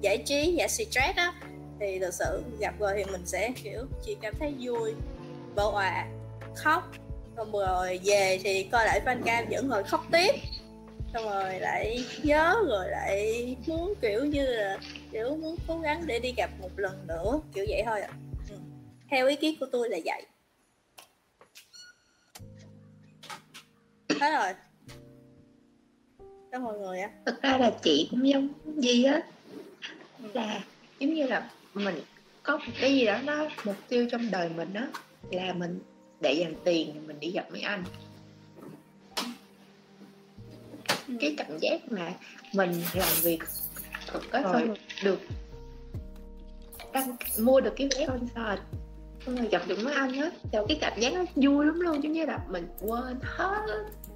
giải trí, giải stress á, thì thật sự gặp rồi thì mình sẽ kiểu chỉ cảm thấy vui bỡ hòa khóc. Xong rồi về thì coi lại fan cam vẫn ngồi khóc tiếp. Xong rồi lại nhớ rồi lại muốn kiểu như là kiểu muốn cố gắng để đi gặp một lần nữa kiểu vậy thôi ạ. Ừ. theo ý kiến của tôi là vậy. Hết rồi. Các mọi người á thực ra là chị cũng giống Di á Ừ. là giống như là mình có một cái gì đó nó mục tiêu trong đời mình đó là mình để dành tiền thì mình đi gặp mấy anh. Cái cảm giác mà mình làm việc xong rồi được đăng mua được cái vé concert. Xong rồi gặp được mấy anh á thì cái cảm giác nó vui lắm luôn giống như là mình quên hết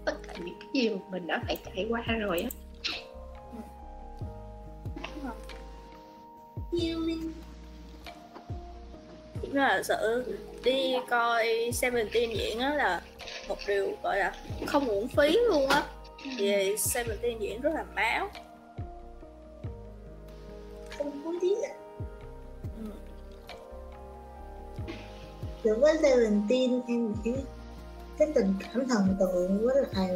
tất cả những cái gì mà mình đã phải trải qua rồi á. Nó là sự đi coi Seventeen diễn á là một điều gọi là không uổng phí luôn á. Vì Seventeen diễn rất là máu không hối tiếc ạ Ừ. Đối với Seventeen em nghĩ cái tình cảm thần tượng với lại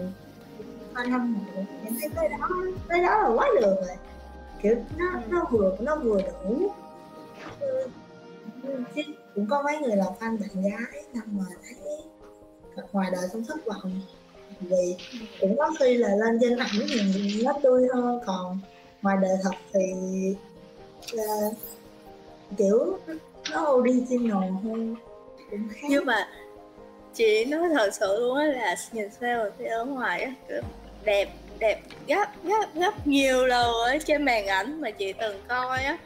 fan hâm mộ em thấy cái đó cái đó là quá được rồi. Kiểu nó nó vừa nó vừa đủ. Ừ, chứ cũng có mấy người là fan bạn gái nhưng mà thấy thật ngoài đời không thất vọng vì cũng có khi là lên trên ảnh thì nó tươi hơn còn ngoài đời thật thì uh, kiểu nó original hơn cũng khác. Nhưng mà chị nói thật sự luôn á là nhìn sao thì ở ngoài á kiểu đẹp đẹp gấp gấp gấp nhiều lần ở trên màn ảnh mà chị từng coi á.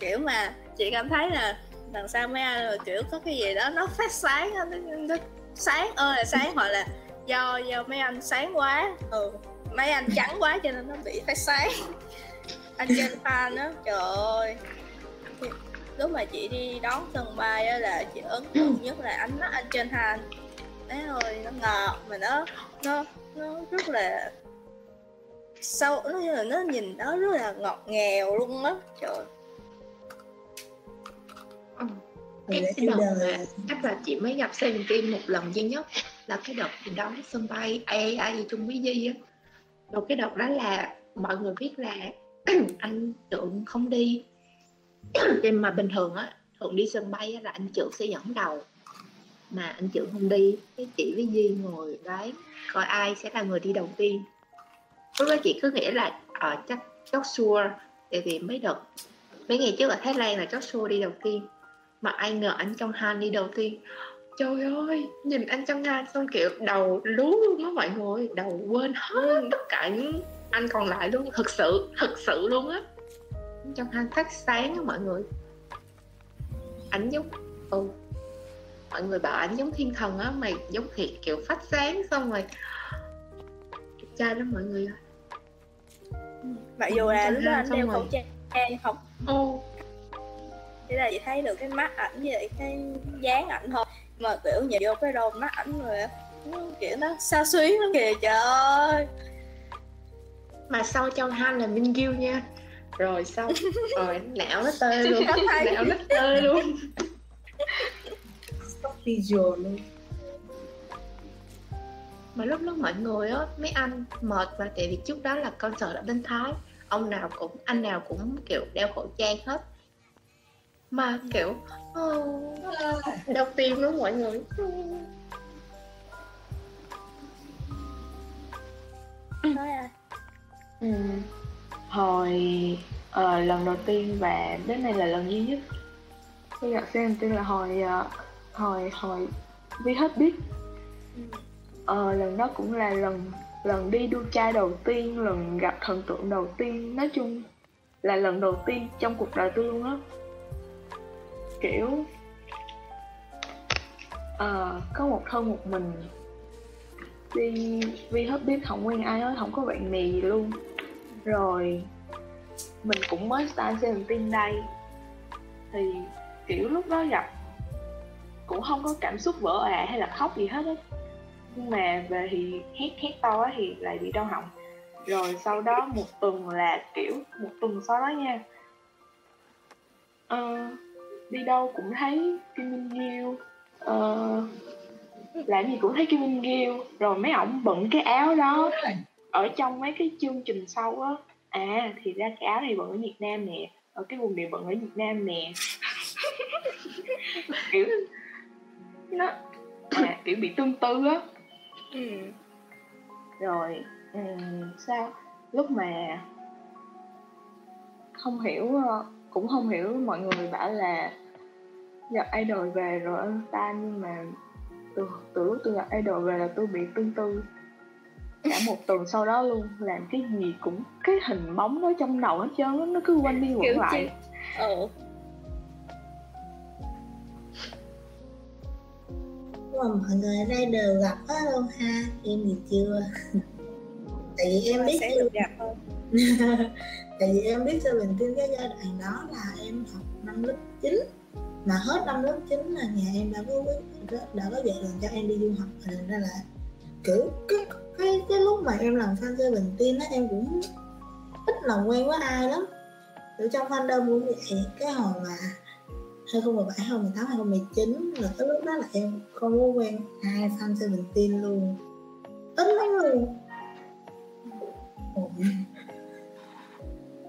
Kiểu mà chị cảm thấy là đằng sau mấy anh rồi kiểu có cái gì đó nó phát sáng á, nó, nó sáng ơi là sáng hoặc là do do mấy anh sáng quá. Ừ mấy anh trắng quá cho nên nó bị phát sáng. Anh trên fan á trời ơi. Lúc mà chị đi đón sân bay á là chị ấn tượng nhất là ánh mắt anh trên han đấy ơi nó ngọt mà nó nó nó rất là sâu nó như là nó nhìn nó rất là ngọt ngào luôn á trời. Em cái yêu đợt mà chắc là chị mới gặp Seventeen một lần duy nhất là cái đợt chị đón sân bay ai ai gì chung với Di á. Rồi cái đợt đó là mọi người biết là anh Trượng không đi. Nhưng mà bình thường á thường đi sân bay á, là anh Trượng sẽ dẫn đầu mà anh Trượng không đi. Cái chị với Di ngồi đấy coi ai sẽ là người đi đầu tiên. Lúc đó chị cứ nghĩ là ờ chắc Joshua. Tại vì mấy đợt mấy ngày trước ở Thái Lan là Joshua đi đầu tiên mà ai ngờ anh trong Han đi đầu tiên. Trời ơi nhìn anh trong Han xong kiểu đầu lú luôn đó mọi người đầu quên hết tất cả những anh còn lại luôn thực sự thực sự luôn á. Trong Han phát sáng á mọi người. Ảnh giống ừ. Mọi người bảo ảnh giống thiên thần á mày giống thiệt kiểu phát sáng xong rồi. Trai lắm mọi người ơi. Mặc dù là lúc đó anh đeo khẩu trang không? Ô chỉ là chị thấy được cái mắt ảnh với lại cái dáng ảnh thôi. Mà kiểu nhìn vô cái đôi mắt ảnh rồi nó kiểu nó sao xuyến lắm kìa trời ơi. Mà sau trong Han là Minh Gil nha. Rồi xong rồi não nó tê luôn. Não nó tê luôn. Stock visual luôn. Mà lúc đó mọi người á mấy anh mệt và tại vì trước đó là concert ở bên Thái. Ông nào cũng anh nào cũng kiểu đeo khẩu trang hết mà kiểu oh, đau tim lắm mọi người. Nói à. Ừ. Hồi ờ, lần đầu tiên và đến nay là lần duy nhất. Tôi gặp xem tên là hồi ờ, hồi hồi vi hết biết ờ, lần đó cũng là lần lần đi đua trai đầu tiên lần gặp thần tượng đầu tiên. Nói chung là lần đầu tiên trong cuộc đời tôi luôn á kiểu uh, có một thân một mình đi vi hết biết không quen ai hết không có bạn bè gì luôn. Rồi mình cũng mới start tin đây. Thì kiểu lúc đó gặp cũng không có cảm xúc vỡ òa hay là khóc gì hết á. Nhưng mà về thì hét hét to á thì lại bị đau họng. Rồi sau đó một tuần là kiểu một tuần sau đó nha uh, đi đâu cũng thấy Kim Minh Gil ờ, làm gì cũng thấy Kim Minh Gil rồi mấy ổng bận cái áo đó. Ở trong mấy cái chương trình sau á. À thì ra cái áo này bận ở Việt Nam nè. Ở cái quần này bận ở Việt Nam nè. Kiểu nó à, kiểu bị tương tư á. Ừ. rồi ừm, sao? Lúc mà không hiểu ờ, cũng không hiểu mọi người bảo là gặp idol về rồi ân tan nhưng mà từ từ lúc tôi gặp idol về là tôi bị tương tư. Cả một tuần sau đó luôn làm cái gì cũng cái hình bóng đó trong đầu hết trơn nó cứ quanh đi quẩn lại. chị- ừ nhưng mà mọi người ở đây đều gặp hết luôn ha? Em thì chưa. Tại vì em Mà biết sẽ được gặp hơn tại vì em biết Seventeen cái giai đoạn đó là em học năm lớp 9 mà hết năm lớp 9 là nhà em đã có quyết đã, có dạy cho em đi du học. Rồi nên ra là kiểu cái cái cái lúc mà em làm fan Seventeen á em cũng ít làm quen với ai lắm. Kiểu trong fandom cũng vậy cái hồi mà 2017, 2018, 2019 là cái lúc đó là em không có quen ai fan Seventeen luôn. Ít lắm luôn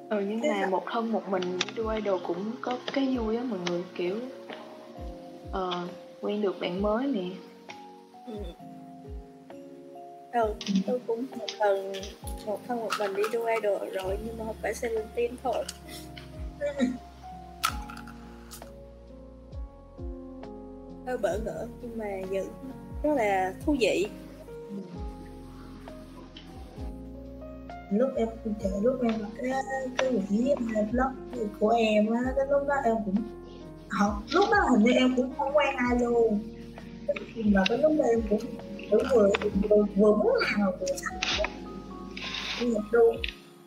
ừ nhưng mà một thân một mình đi đua idol cũng có cái vui á mọi người kiểu ờ quen được bạn mới nè. Ừ. ừ tôi cũng một lần một thân một mình đi đua idol rồi nhưng mà không phải Seventeen thôi. Hơi bỡ ngỡ nhưng mà vẫn rất là thú vị lúc em kể lúc em cái cái quỹ blog của em á cái lúc đó em cũng học lúc đó hình như em cũng không quen ai luôn. Mà cái lúc đó em cũng cũng vừa vừa, vừa muốn làm mà vừa sạch nhưng mà đu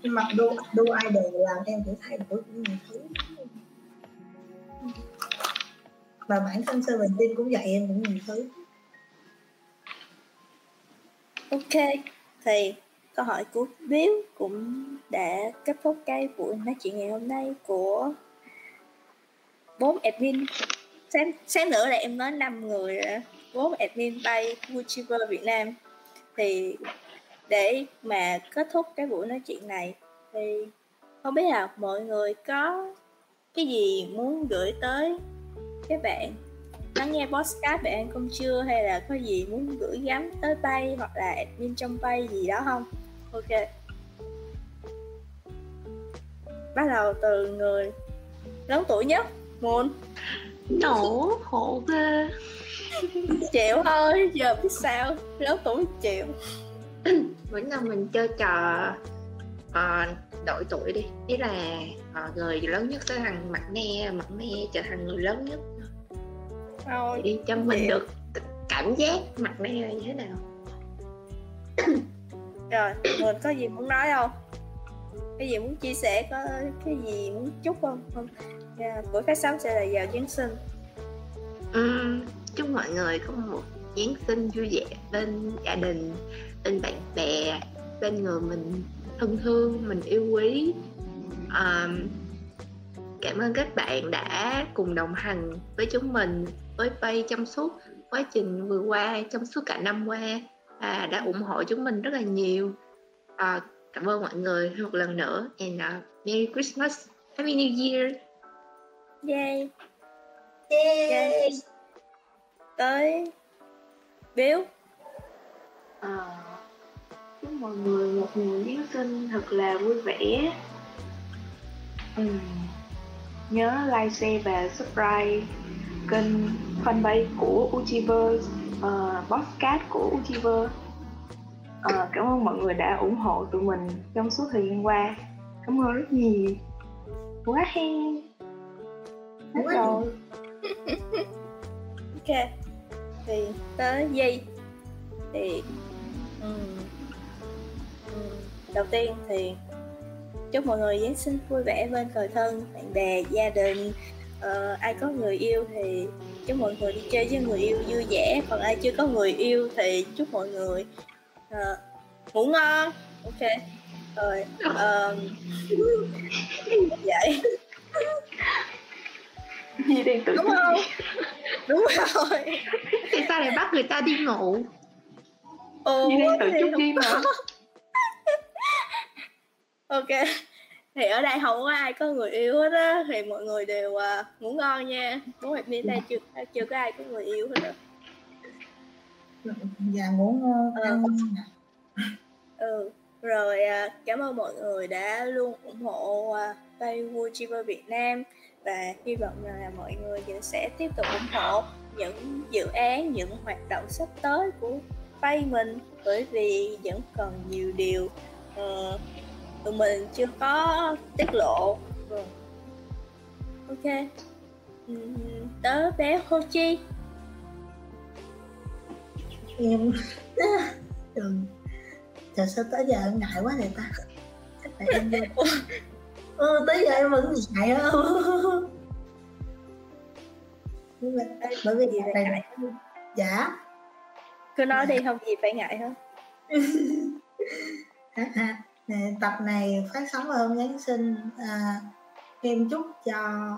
nhưng mà đu đu idol làm em cũng thay đổi cũng nhiều thứ. Và bản thân Seventeen cũng dạy em cũng nhiều thứ. Ok thì câu hỏi của Bill cũng đã kết thúc cái buổi nói chuyện ngày hôm nay của bốn admin. Sáng sáng nữa là em nói năm người bốn admin bay YouTuber Việt Nam. Thì để mà kết thúc cái buổi nói chuyện này, thì không biết là mọi người có cái gì muốn gửi tới các bạn? Lắng nghe podcast bạn ăn không chưa hay là có gì muốn gửi gắm tới bay hoặc là admin trong bay gì đó không? Ok. Bắt đầu từ người lớn tuổi nhất Moon. Nổ khổ ghê. Chịu thôi giờ biết sao? Lớn tuổi chịu vẫn là mình chơi trò uh, đổi tuổi đi. Ý là uh, người lớn nhất sẽ thành mặt ne mặt ne trở thành người lớn nhất. Thôi đi cho mình được cảm giác mặt là như thế nào rồi mình có gì muốn nói không? Cái gì muốn chia sẻ có cái gì muốn chúc không? Không. Yeah, buổi phát sóng sẽ là vào giáng sinh. Ừm, chúc mọi người có một Giáng sinh vui vẻ bên gia đình, bên bạn bè, bên người mình thân thương, mình yêu quý. Ờm, cảm ơn các bạn đã cùng đồng hành với chúng mình, với Pay trong suốt quá trình vừa qua, trong suốt cả năm qua và đã ủng hộ chúng mình rất là nhiều. À, cảm ơn mọi người một lần nữa. And uh, Merry Christmas, Happy New Year. yay. Yeah. tới Bill. Ờ, chúc mọi người một mùa Giáng sinh thật là vui vẻ. Ừm, Nhớ like, share và subscribe kênh fanpage của Uchiverse uh, podcast của Uchiverse Ờ, Cảm ơn mọi người đã ủng hộ tụi mình trong suốt thời gian qua. Cảm ơn rất nhiều. Quá hen Hết Quá rồi. ok. Thì tới Di. Thì ừm, đầu tiên thì chúc mọi người Giáng sinh vui vẻ bên người thân bạn bè gia đình Ờ, ai có người yêu thì chúc mọi người đi chơi với người yêu vui vẻ. Còn ai chưa có người yêu thì chúc mọi người ờ, ngủ ngon. Ok. Rồi ờm, vậy. Di đang tự đúng không? Đúng rồi. Thì sao lại bắt người ta đi ngủ? Ồ, Di đang tự không đi mà. Ok thì ở đây không có ai có người yêu hết á thì mọi người đều uh, ngủ ngon nha. Bố mẹ mi đây chưa chưa có ai có người yêu hết á và ngủ ngon ngon. ừ rồi à, cảm ơn mọi người đã luôn ủng hộ uh, Bay YouTuber Việt Nam và hy vọng là mọi người vẫn sẽ tiếp tục ủng hộ những dự án những hoạt động sắp tới của Bay mình. Bởi vì vẫn còn nhiều điều ờ, tụi mình chưa có tiết lộ. Rồi ok. Ừm, tớ bé Hochi. Em. Đừng trời sao tới giờ em ngại quá vậy ta? Chắc là em ừ, tới giờ em vẫn ngại á Nhưng mà- bởi vì gì phải ngại. Dạ? Cứ nói đi không gì phải ngại hết tập này phát sóng vào hôm Giáng sinh à, em chúc cho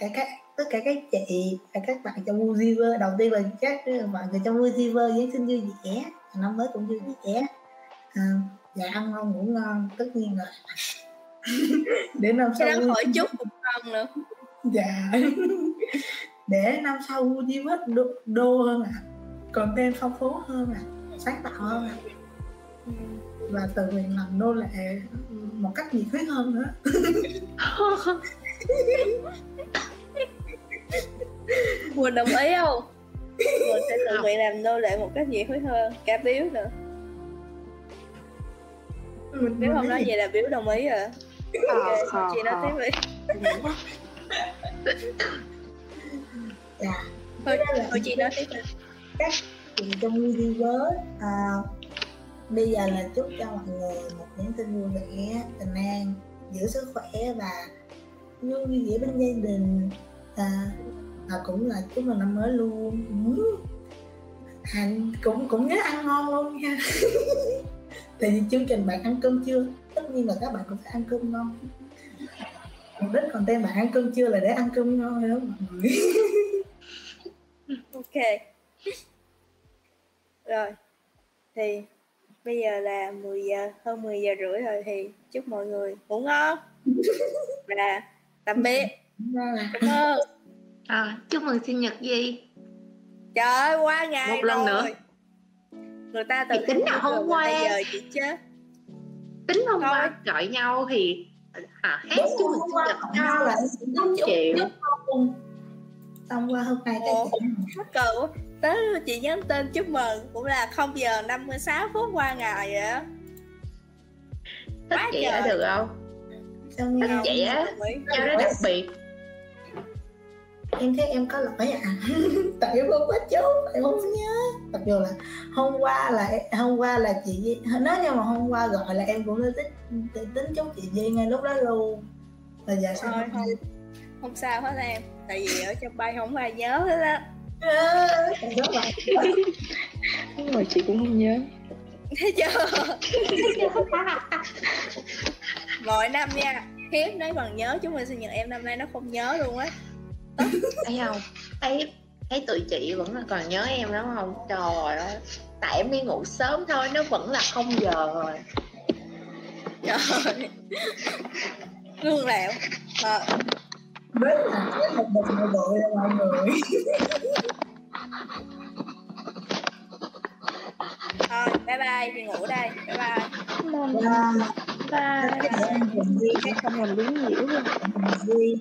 cả các tất cả các chị và các bạn trong Woziver đầu tiên là các bạn người trong Woziver giáng sinh vui vẻ năm mới cũng vui vẻ. À, và ăn ngon ngủ ngon tất nhiên rồi. Để năm sau đó hỏi chúc cũng không nữa. Dạ. Để năm sau Woziver đô, đô hơn à content phong phú hơn à sáng tạo hơn à và tự mình làm nô lệ một cách nhiệt huyết hơn nữa. Quỳnh đồng ý không? Quỳnh sẽ tự nguyện làm nô lệ một cách nhiệt huyết hơn. Cả biếu nữa. Mình biếu không nói vậy là biếu đồng ý rồi. Ok khò, chị nói khò. tiếp đi. Dạ. Thôi thôi chị nói tiếp đi. Thì trong Universe à, bây giờ là chúc cho mọi người một những tin vui vẻ bình an giữ sức khỏe và vui vẻ bên gia đình. À, và cũng là chúc mừng năm mới luôn. Ừ. Hạnh cũng cũng nhớ ăn ngon luôn nha. Tại vì chương trình bạn ăn cơm chưa? Tất nhiên là các bạn cũng phải ăn cơm ngon. Mục đích còn tên bạn ăn cơm chưa là để ăn cơm ngon thôi đó mọi người? Ok. Rồi. Thì bây giờ là 10 giờ hơn 10 giờ rưỡi rồi thì chúc mọi người ngủ ngon. Và tạm biệt. Cảm ơn. À, chúc mừng sinh nhật gì? Trời ơi qua ngày Một lần rồi. nữa. người ta từ tính là hôm qua. bây giờ chị chết tính hôm Thôi. qua gọi nhau thì à, hát Đúng, chúc mừng sinh nhật nhau. là không chịu xong qua hôm nay cái Ồ. tới chị nhắn tin chúc mừng cũng là 0 giờ 56 phút qua ngày vậy á thích Quá chị trời. đã được không? Xong Thích chị á. Cho nó đặc biệt. Em thấy em có lỗi à? Tại em không có chú em không nhớ. Mặc dù là hôm qua là hôm qua là chị Di nếu như mà hôm qua gọi là em cũng đã tính tính chúc chị Di ngay lúc đó luôn. Là giờ sao thôi không? không sao hết em. Tại vì ở trong bay không ai nhớ hết á Nhưng mà chị cũng không nhớ. Thấy chưa mỗi năm nha. Hiếm nếu còn nhớ chúng mình sinh nhật em năm nay nó không nhớ luôn á. Thấy không? Thấy thấy tụi chị vẫn là còn nhớ em đúng không? Trời ơi. Tại em đi ngủ sớm thôi nó vẫn là không giờ rồi. Trời. Ơi lương lẹo. Ờ, rất là bực nội đội là mọi người thôi bye bye đi ngủ đây bye bye. Và ba các em cùng đi không làm đúng nhiễu luôn cùng đi